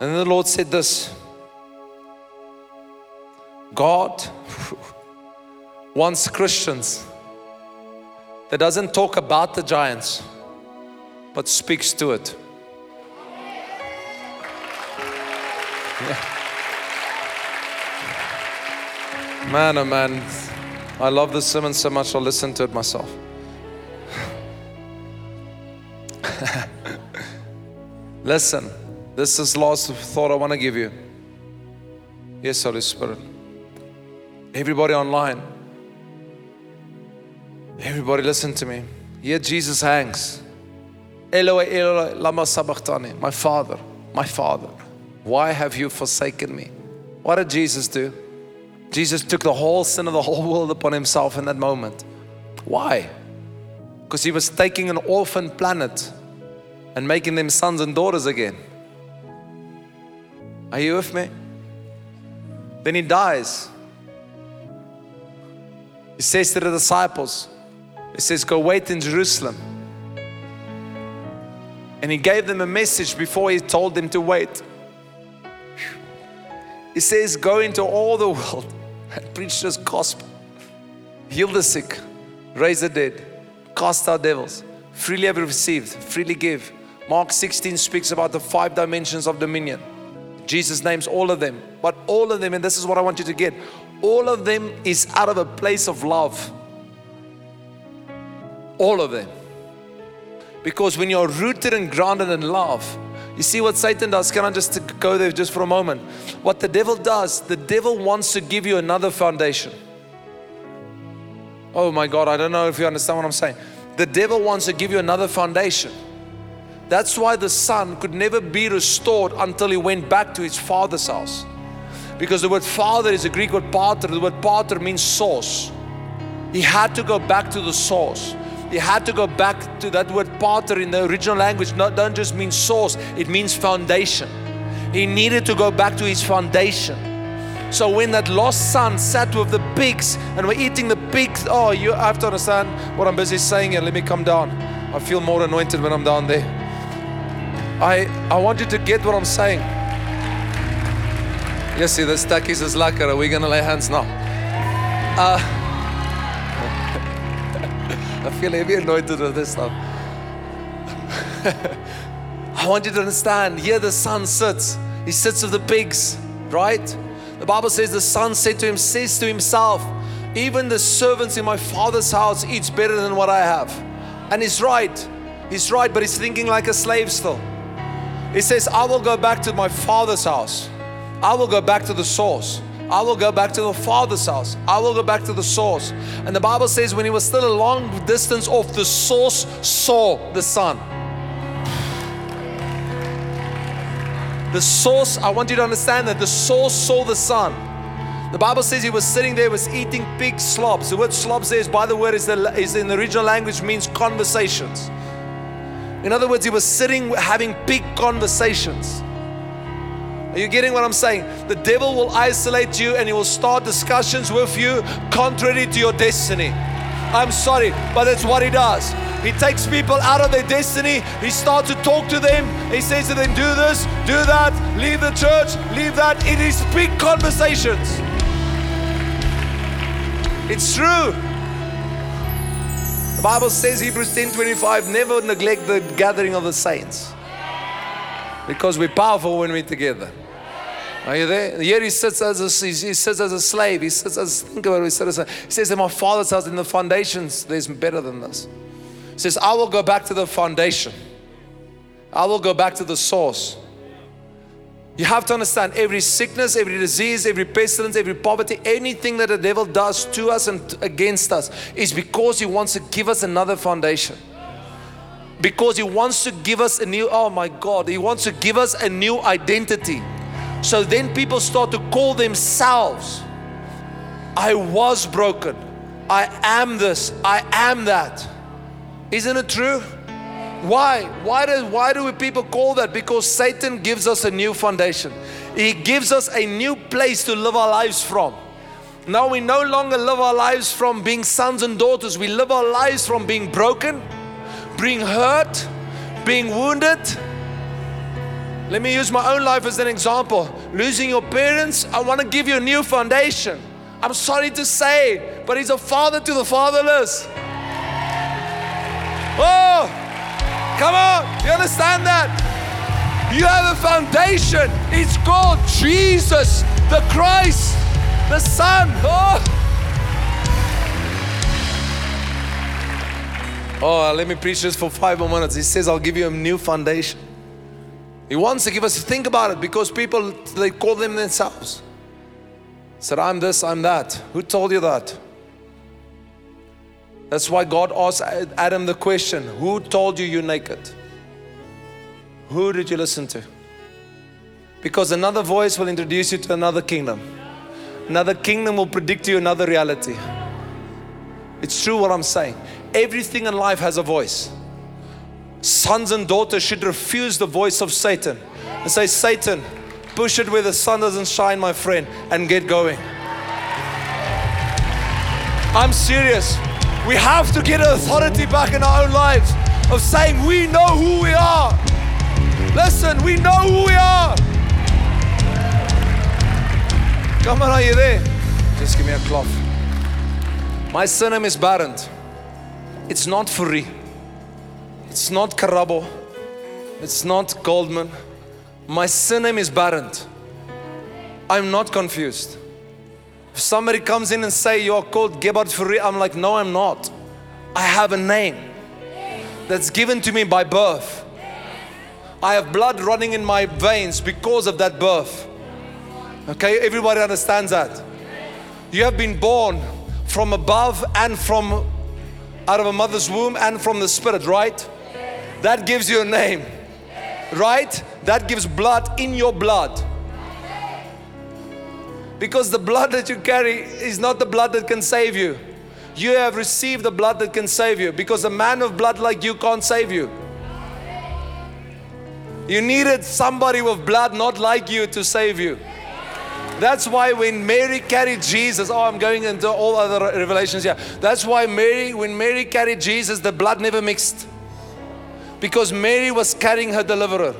And the Lord said this God wants Christians that doesn't talk about the giants, but speaks to it. Yeah. Man, oh man, I love this sermon so much, I'll listen to it myself. listen, this is last thought I want to give you. Yes, Holy Spirit. Everybody online, everybody listen to me. Here Jesus hangs. Lama. My Father, my Father, why have you forsaken me? What did Jesus do? Jesus took the whole sin of the whole world upon himself in that moment. Why? Because he was taking an orphan planet and making them sons and daughters again. Are you with me? Then he dies. He says to the disciples, He says, Go wait in Jerusalem. And he gave them a message before he told them to wait. He says, Go into all the world and preach this gospel. Heal the sick, raise the dead, cast out devils. Freely have received, freely give. Mark 16 speaks about the five dimensions of dominion. Jesus names all of them, but all of them, and this is what I want you to get all of them is out of a place of love. All of them. Because when you're rooted and grounded in love, you see what Satan does? Can I just go there just for a moment? What the devil does, the devil wants to give you another foundation. Oh my God, I don't know if you understand what I'm saying. The devil wants to give you another foundation. That's why the son could never be restored until he went back to his father's house. Because the word father is a Greek word pater. The word pater means source. He had to go back to the source. He had to go back to that word pater in the original language. Not don't just mean source, it means foundation. He needed to go back to his foundation. So when that lost son sat with the pigs and were eating the pigs, oh, you have to understand what I'm busy saying here. Let me come down. I feel more anointed when I'm down there. I I want you to get what I'm saying. Yes, see, the takkies is lekker. Are we to lay hands now? Uh, I feel heavy anointed with this stuff. I want you to understand. Here the son sits. He sits with the pigs, right? The Bible says the son said to him, says to himself, even the servants in my father's house eats better than what I have. And he's right. He's right, but he's thinking like a slave still. He says, I will go back to my father's house. I will go back to the source. I will go back to the Father's house. I will go back to the source. And the Bible says, when he was still a long distance off, the source saw the Son. The source, I want you to understand that the source saw the Son. The Bible says he was sitting there, was eating pig slops. The word slops there is, by the word, is, the, is in the original language means conversations. In other words, he was sitting having pig conversations. Are you getting what I'm saying? The devil will isolate you and he will start discussions with you contrary to your destiny. I'm sorry, but that's what he does. He takes people out of their destiny. He starts to talk to them. He says to them, Do this, do that, leave the church, leave that. It is big conversations. It's true. The Bible says, Hebrews 10 25, never neglect the gathering of the saints. Because we're powerful when we're together. Are you there? Here he sits as a, he sits as a slave. He sits as, think about it, he, sits as, he says, in my father's house, in the foundations, there's better than this. He says, I will go back to the foundation. I will go back to the source. You have to understand every sickness, every disease, every pestilence, every poverty, anything that the devil does to us and against us is because he wants to give us another foundation. Because he wants to give us a new, oh my God, he wants to give us a new identity. So then people start to call themselves, I was broken. I am this. I am that. Isn't it true? Why? Why do, why do we people call that? Because Satan gives us a new foundation. He gives us a new place to live our lives from. Now we no longer live our lives from being sons and daughters. We live our lives from being broken, being hurt, being wounded, let me use my own life as an example. Losing your parents, I want to give you a new foundation. I'm sorry to say, but he's a father to the fatherless. Oh, come on. You understand that? You have a foundation. It's called Jesus the Christ. The Son. Oh. Oh, let me preach this for five more minutes. He says, I'll give you a new foundation. He wants to give us to think about it because people they call them themselves. Said, I'm this, I'm that. Who told you that? That's why God asked Adam the question Who told you you're naked? Who did you listen to? Because another voice will introduce you to another kingdom. Another kingdom will predict you another reality. It's true what I'm saying. Everything in life has a voice. Sons and daughters should refuse the voice of Satan and say, Satan, push it where the sun doesn't shine, my friend, and get going. I'm serious. We have to get authority back in our own lives of saying, We know who we are. Listen, we know who we are. Come on, are you there? Just give me a cloth. My surname is Berndt. It's not Fourie. It's not Karabo. It's not Goldman. My surname is Berndt. I'm not confused. If somebody comes in and say you're called Gebhardt Fourie, I'm like, no, I'm not. I have a name that's given to me by birth. I have blood running in my veins because of that birth. Okay, everybody understands that. You have been born from above and from out of a mother's womb and from the spirit, right? That gives you a name, right? That gives blood in your blood. Because the blood that you carry is not the blood that can save you. You have received the blood that can save you because a man of blood like you can't save you. You needed somebody with blood not like you to save you. That's why when Mary carried Jesus, oh, I'm going into all other revelations here. That's why Mary, when Mary carried Jesus, the blood never mixed. Because Mary was carrying her deliverer.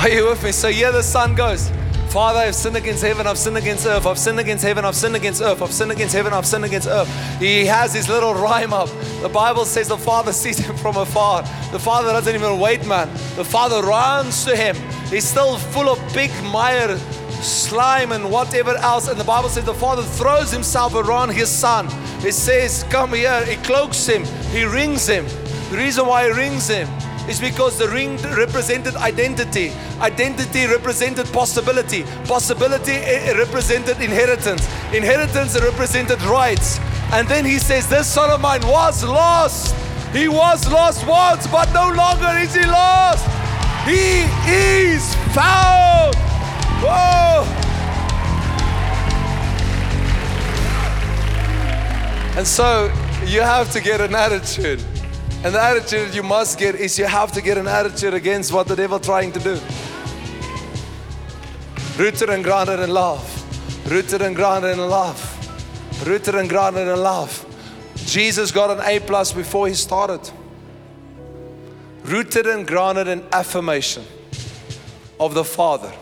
Are you with me? So here the son goes. Father, I've sinned against heaven, I've sinned against earth, I've sinned against heaven, I've sinned against earth, I've sinned against heaven, I've sinned against earth. He has his little rhyme up. The Bible says the Father sees him from afar. The Father doesn't even wait, man. The Father runs to him. He's still full of big mire, slime, and whatever else. And the Bible says the Father throws himself around his Son. He says, Come here. He cloaks him, he rings him. The reason why he rings him is because the ring represented identity. Identity represented possibility. Possibility represented inheritance. Inheritance represented rights. And then he says, This son of mine was lost. He was lost once, but no longer is he lost. He is found. Whoa. And so you have to get an attitude. And the attitude you must get is you have to get an attitude against what the devil trying to do. Rooted and grounded in love. Rooted and grounded in love. Rooted and grounded in love. Jesus got an A plus before he started. Rooted and grounded in affirmation of the Father.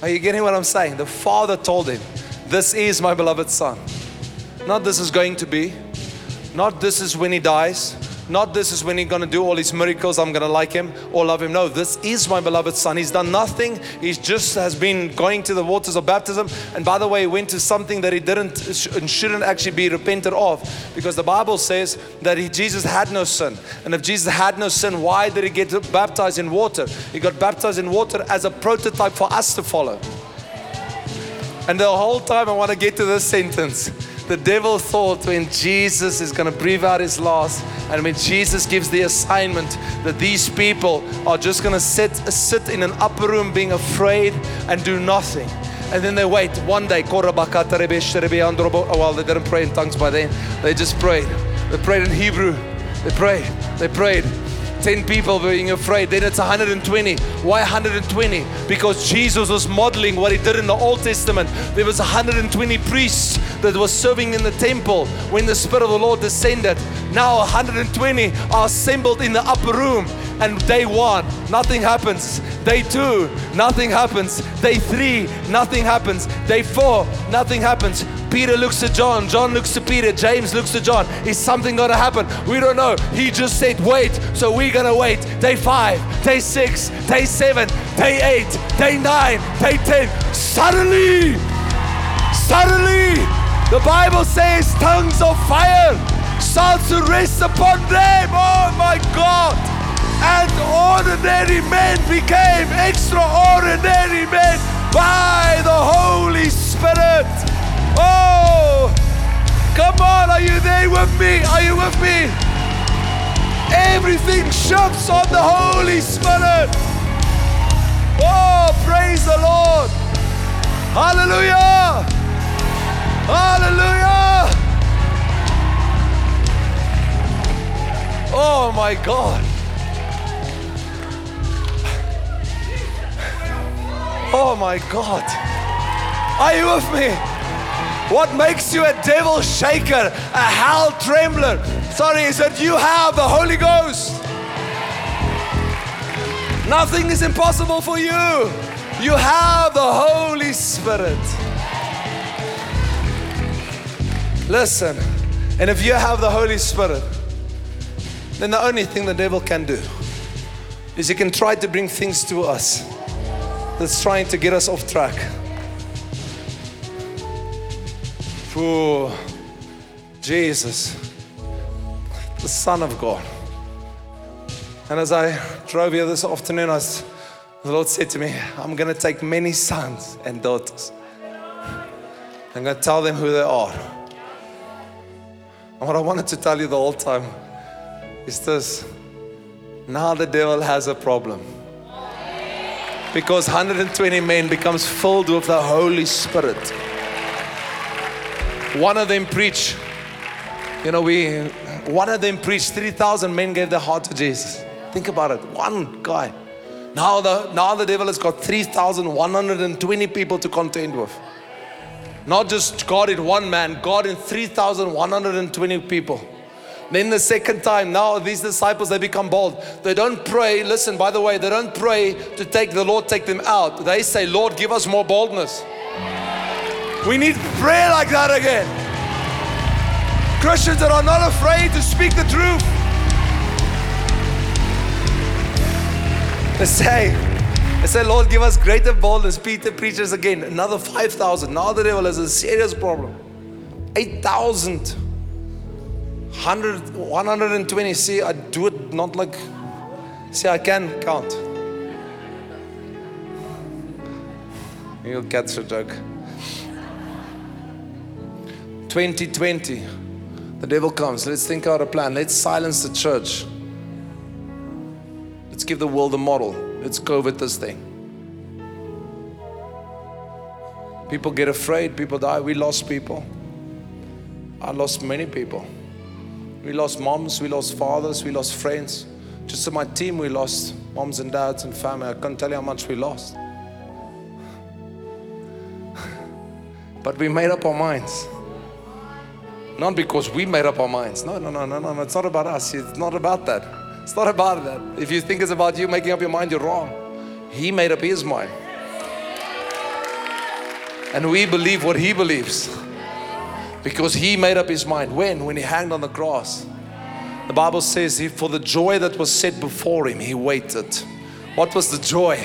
Are you getting what I'm saying? The Father told him, This is my beloved Son. Not this is going to be. Not this is when he dies. Not this is when he's going to do all his miracles, I'm going to like him or love him. No, this is my beloved son. He's done nothing. He just has been going to the waters of baptism. And by the way, he went to something that he didn't and shouldn't actually be repented of because the Bible says that he, Jesus had no sin. And if Jesus had no sin, why did he get baptized in water? He got baptized in water as a prototype for us to follow. And the whole time I want to get to this sentence the devil thought when Jesus is going to breathe out his last, and when Jesus gives the assignment that these people are just going to sit, sit in an upper room being afraid and do nothing. And then they wait one day. Oh, well, they didn't pray in tongues by then. They just prayed. They prayed in Hebrew. They prayed. They prayed. 10 people being afraid, then it's 120. Why 120? Because Jesus was modeling what he did in the Old Testament. There was 120 priests that were serving in the temple when the Spirit of the Lord descended. Now 120 are assembled in the upper room And day one, nothing happens. Day two, nothing happens. Day three, nothing happens. Day four, nothing happens. Peter looks to John, John looks to Peter, James looks to John. Is something gonna happen? We don't know. He just said wait, so we're gonna wait. Day five, day six, day seven, day eight, day nine, day ten. Suddenly, suddenly, the Bible says tongues of fire starts to rest upon them. Oh my God. And ordinary men became extraordinary men by the Holy Spirit. Oh, come on, are you there with me? Are you with me? Everything shifts on the Holy Spirit. Oh, praise the Lord. Hallelujah. Hallelujah. Oh my God. Oh my God. Are you with me? What makes you a devil shaker, a hell trembler? Sorry, is that you have the Holy Ghost. Nothing is impossible for you. You have the Holy Spirit. Listen, and if you have the Holy Spirit, then the only thing the devil can do is he can try to bring things to us that's trying to get us off track. Oh, Jesus, the Son of God. And as I drove here this afternoon, was, the Lord said to me, I'm going to take many sons and daughters. I'm going to tell them who they are. And what I wanted to tell you the whole time is this now the devil has a problem. Because 120 men becomes filled with the Holy Spirit. One of them preach. You know, we one of them preached, 3,000 men gave their heart to Jesus. Think about it. One guy. Now the now the devil has got 3,120 people to contend with. Not just God in one man, God in 3,120 people. Then the second time, now these disciples they become bold. They don't pray. Listen, by the way, they don't pray to take the Lord take them out. They say, Lord, give us more boldness. We need prayer like that again. Christians that are not afraid to speak the truth. They say, they say, Lord, give us greater boldness. Peter preaches again, another 5,000. Now the devil has a serious problem. 8,000. 100, 120. See, I do it not like, see, I can count. You'll catch the joke. 2020, the devil comes. Let's think out a plan. Let's silence the church. Let's give the world a model. Let's with this thing. People get afraid, people die. We lost people. I lost many people. We lost moms, we lost fathers, we lost friends. Just in my team, we lost moms and dads and family. I can't tell you how much we lost. But we made up our minds. Not because we made up our minds. No, no, no, no, no. It's not about us. It's not about that. It's not about that. If you think it's about you making up your mind, you're wrong. He made up his mind. And we believe what he believes. Because he made up his mind. When? When he hanged on the cross. The Bible says, he, for the joy that was set before him, he waited. What was the joy?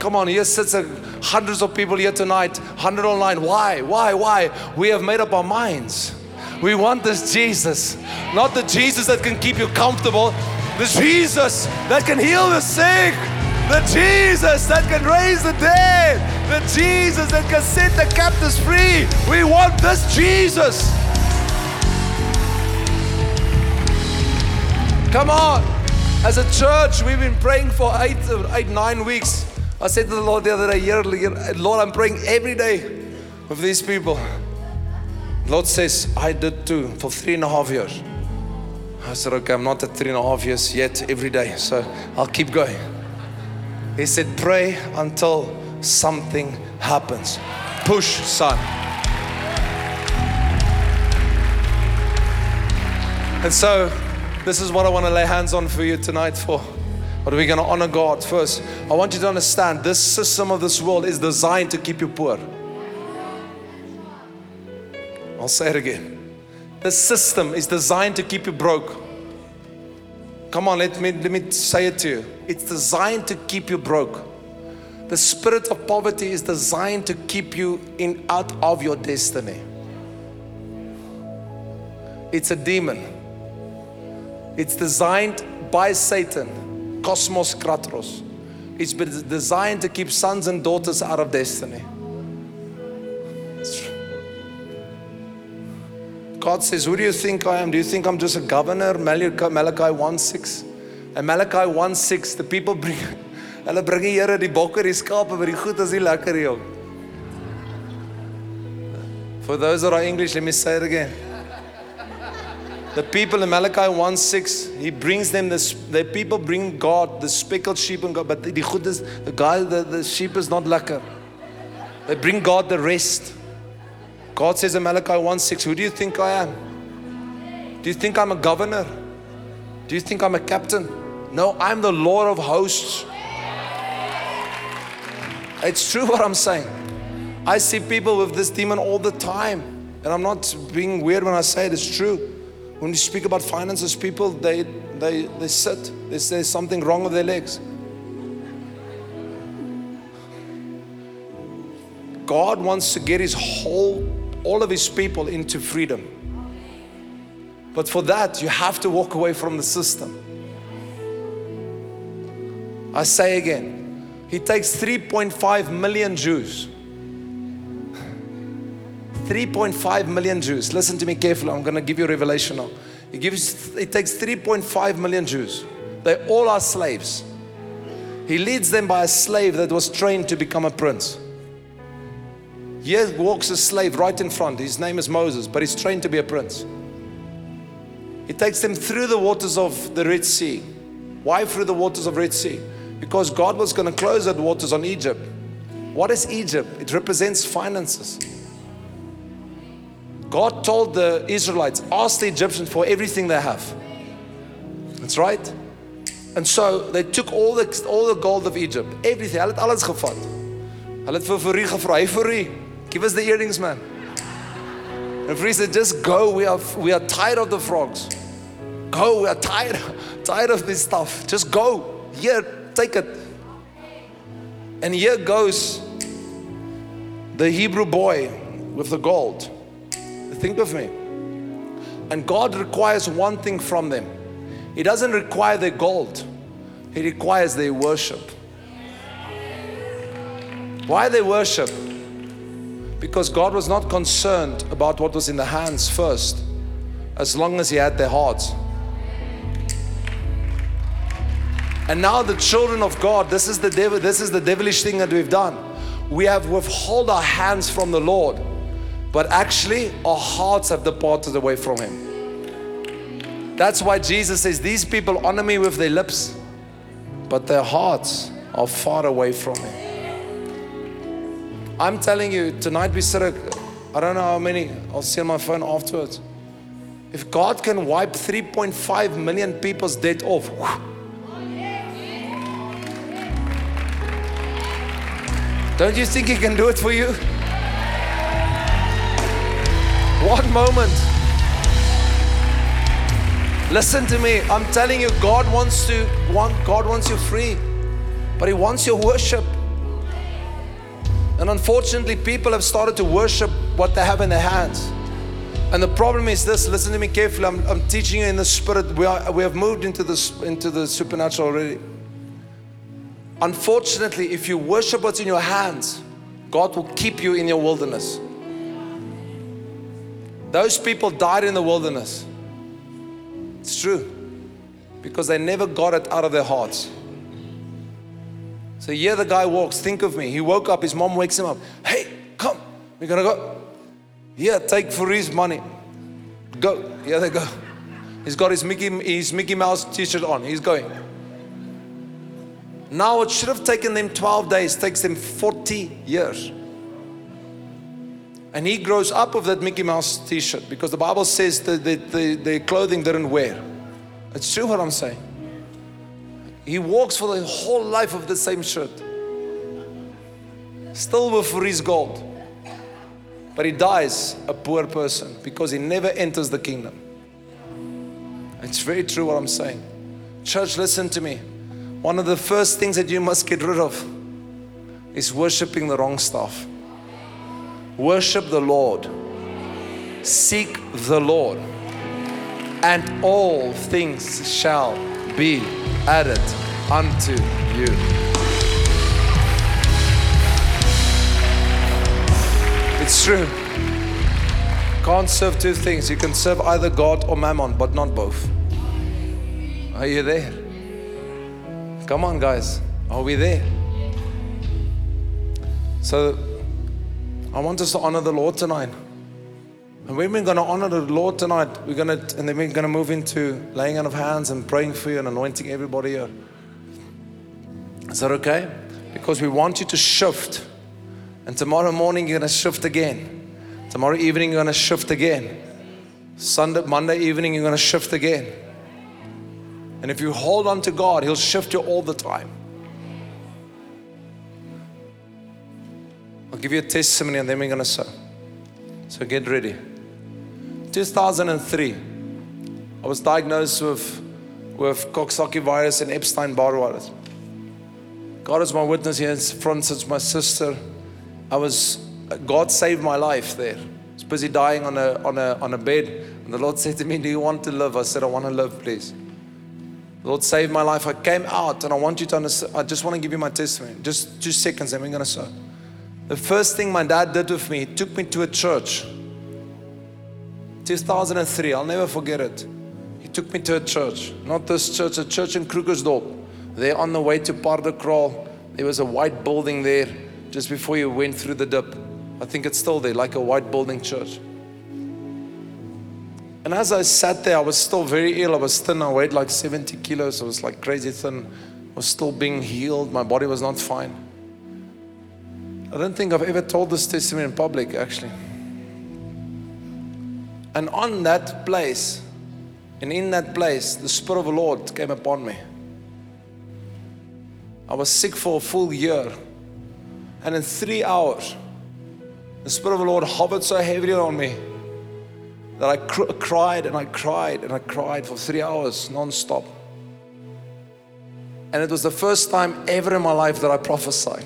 Come on, here sits a, hundreds of people here tonight, 100 online. Why? Why? Why? We have made up our minds. We want this Jesus, not the Jesus that can keep you comfortable, the Jesus that can heal the sick, the Jesus that can raise the dead, the Jesus that can set the captives free. We want this Jesus. Come on. As a church, we've been praying for eight, uh, eight, nine weeks. I said to the Lord the other day, Lord, I'm praying every day with these people. Lord says, I did too for three and a half years. I said, okay, I'm not at three and a half years yet every day, so I'll keep going. He said, pray until something happens. Push, son. And so, this is what I want to lay hands on for you tonight for. But we're going to honor God first. I want you to understand this system of this world is designed to keep you poor. I'll say it again. The system is designed to keep you broke. Come on, let me, let me say it to you. It's designed to keep you broke. The spirit of poverty is designed to keep you in out of your destiny. It's a demon. It's designed by Satan, Cosmos Kratros. It's designed to keep sons and daughters out of destiny. God says, Who do you think I am? Do you think I'm just a governor? Malachi 1 6. And Malachi 1 6, the people bring, hulle bring die Here die bokke, die skape, maar die goed is nie lekker hier. For those that are English, let me say it again. The people in Malachi 1 6, he brings them this, the people bring God, the speckled sheep and God, but the is, the guy, the, the sheep is not lekker. They bring God the rest. God says in Malachi 1 6, Who do you think I am? Do you think I'm a governor? Do you think I'm a captain? No, I'm the Lord of hosts. It's true what I'm saying. I see people with this demon all the time. And I'm not being weird when I say it, it's true. When you speak about finances, people they they they sit. They say something wrong with their legs. God wants to get his whole all of his people into freedom. But for that, you have to walk away from the system. I say again, he takes 3.5 million Jews. 3.5 million Jews. Listen to me carefully. I'm going to give you a revelation now. He gives, it takes 3.5 million Jews. They all are slaves. He leads them by a slave that was trained to become a prince. Here walks a slave right in front. His name is Moses, but he's trained to be a prince. He takes them through the waters of the Red Sea. Why through the waters of Red Sea? Because God was going to close that waters on Egypt. What is Egypt? It represents finances. God told the Israelites, ask the Egyptians for everything they have. That's right. And so they took all the all the gold of Egypt, everything. Alles gevat. Hulle het vir Fourie gevra, "Hey Fourie, Give us the earrings, man. And Fourie said, just go. We are, we are tired of the frogs. Go. We are tired, tired of this stuff. Just go. Here, take it. And here goes the Hebrew boy with the gold. Think of me. And God requires one thing from them. He doesn't require their gold. He requires their worship. Why they worship? Because God was not concerned about what was in the hands first, as long as He had their hearts. And now the children of God, this is the devil, this is the devilish thing that we've done. We have withhold our hands from the Lord, but actually our hearts have departed away from Him. That's why Jesus says, These people honor me with their lips, but their hearts are far away from me. I'm telling you, tonight we sit, I don't know how many, I'll see on my phone afterwards. If God can wipe 3.5 million people's debt off, don't you think He can do it for you? One moment. Listen to me. I'm telling you, God wants to want God wants you free, but He wants your worship. And unfortunately, people have started to worship what they have in their hands. And the problem is this listen to me carefully. I'm, I'm teaching you in the spirit. We, are, we have moved into, this, into the supernatural already. Unfortunately, if you worship what's in your hands, God will keep you in your wilderness. Those people died in the wilderness. It's true. Because they never got it out of their hearts. So here the guy walks. Think of me. He woke up. His mom wakes him up. Hey, come. We're gonna go. Yeah, take for his money. Go. Yeah, they go. He's got his Mickey, his Mickey Mouse t-shirt on. He's going. Now it should have taken them 12 days, takes them 40 years. And he grows up with that Mickey Mouse t-shirt because the Bible says that the, the, the clothing didn't wear. It's true what I'm saying. He walks for the whole life of the same shirt. Still with his gold. But he dies a poor person because he never enters the kingdom. It's very true what I'm saying. Church, listen to me. One of the first things that you must get rid of is worshiping the wrong stuff. Worship the Lord. Seek the Lord. And all things shall be added unto you. It's true. Can't serve two things. You can serve either God or mammon, but not both. Are you there? Come on, guys. Are we there? So, I want us to honor the Lord tonight. And when we're going to honor the Lord tonight, we're going to, and then we're going to move into laying on of hands and praying for you and anointing everybody here. Is that okay? Because we want you to shift. And tomorrow morning, you're going to shift again. Tomorrow evening, you're going to shift again. Sunday, Monday evening, you're going to shift again. And if you hold on to God, He'll shift you all the time. I'll give you a testimony and then we're going to sow. So get ready. 2003, I was diagnosed with, with Coxsackie virus and Epstein Barr virus. God is my witness here in front, since my sister. I was God saved my life there. I was busy dying on a, on, a, on a bed. And the Lord said to me, Do you want to live? I said, I want to live, please. The Lord saved my life. I came out and I want you to understand. I just want to give you my testimony. Just two seconds, and we're going to sow. The first thing my dad did with me, he took me to a church. 2003, I'll never forget it. He took me to a church, not this church, a church in Krugersdorp. There on the way to Paardekraal, there was a white building there just before you went through the dip. I think it's still there, like a white building church. And as I sat there, I was still very ill. I was thin. I weighed like 70 kilos. I was like crazy thin. I was still being healed. My body was not fine. I don't think I've ever told this testimony in public, actually. And on that place, and in that place, the Spirit of the Lord came upon me. I was sick for a full year. And in three hours, the Spirit of the Lord hovered so heavily on me that I cr- cried and I cried and I cried for three hours non-stop. And it was the first time ever in my life that I prophesied.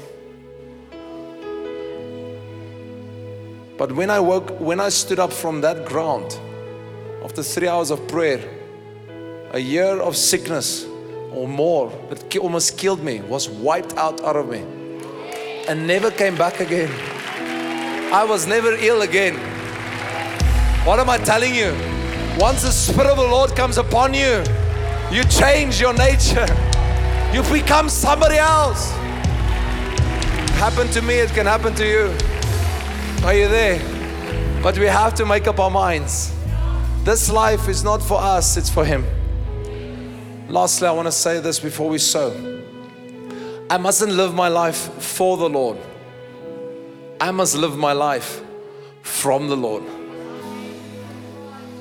But when I woke, when I stood up from that ground, after three hours of prayer, a year of sickness or more that almost killed me was wiped out out of me and never came back again. I was never ill again. What am I telling you? Once the Spirit of the Lord comes upon you, you change your nature. You become somebody else. Happened to me, it can happen to you. Are you there? But we have to make up our minds. This life is not for us, it's for Him. Lastly, I want to say this before we sow. I mustn't live my life for the Lord. I must live my life from the Lord.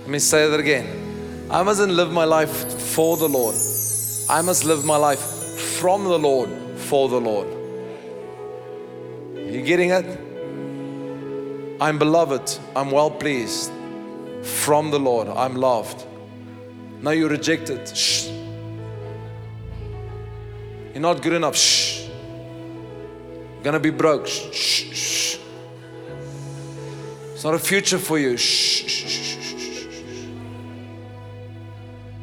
Let me say that again. I mustn't live my life for the Lord. I must live my life from the Lord for the Lord. Are You getting it? I'm beloved. I'm well pleased. From the Lord, I'm loved. Now you're rejected. Shh. You're not good enough. Shh. Gonna be broke. Shh. Shh. shh. It's not a future for you. Shh, shh, shh, shh.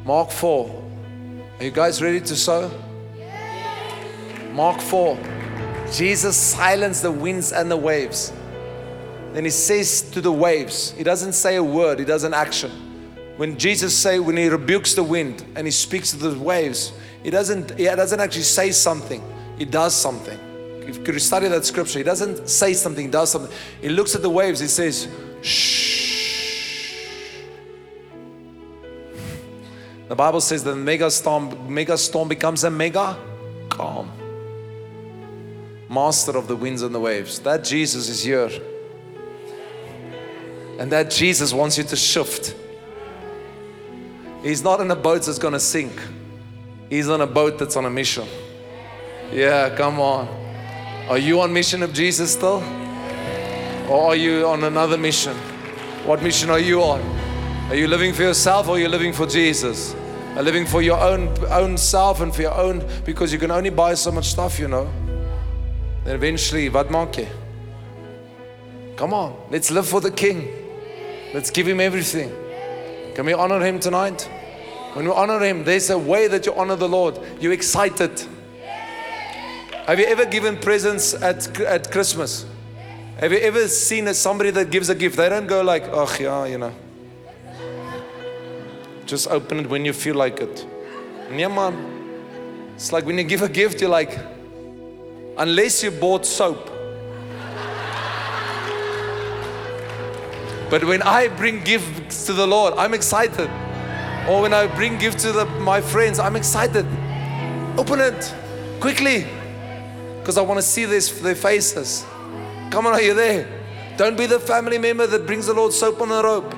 Mark 4. Are you guys ready to sow? Mark 4. Jesus silenced the winds and the waves. Then he says to the waves, he doesn't say a word, he does an action. When Jesus say, when he rebukes the wind and he speaks to the waves, he doesn't, he doesn't actually say something, he does something. If you study that scripture, he doesn't say something, he does something. He looks at the waves, he says, shh. The Bible says that mega storm, mega storm becomes a mega calm. Master of the winds and the waves. That Jesus is here. And that Jesus wants you to shift. He's not in a boat that's going to sink. He's on a boat that's on a mission. Yeah, come on. Are you on mission of Jesus still? Or are you on another mission? What mission are you on? Are you living for yourself or are you living for Jesus? Are you living for your own own self and for your own because you can only buy so much stuff, you know. Then eventually, what? Come on, let's live for the King. Let's give him everything. Can we honor him tonight? When we honor him, there's a way that you honor the Lord. You're excited. Have you ever given presents at, at Christmas? Have you ever seen somebody that gives a gift? They don't go like, oh, yeah, you know. Just open it when you feel like it. Yeah, man. It's like when you give a gift, you're like, unless you bought soap. But when I bring gifts to the Lord, I'm excited. Or when I bring gifts to the, my friends, I'm excited. Open it quickly because I want to see this, their faces. Come on, are you there? Don't be the family member that brings the Lord soap on a rope.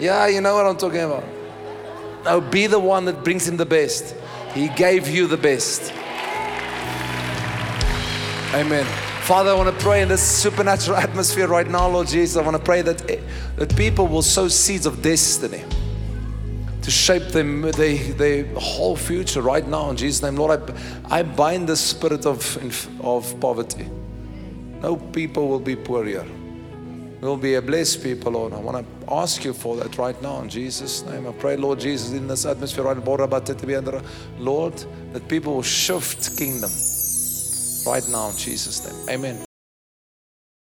Yeah, you know what I'm talking about. No, be the one that brings him the best. He gave you the best. Amen. Father, I want to pray in this supernatural atmosphere right now, Lord Jesus. I want to pray that, eh, that people will sow seeds of destiny to shape them, their, their whole future right now in Jesus' name. Lord, I, I bind the spirit of, of poverty. No people will be poor here. We'll be a blessed people, Lord. I want to ask you for that right now in Jesus' name. I pray, Lord Jesus, in this atmosphere, right, now, Lord, that people will shift kingdom right now Jesus' name. Amen.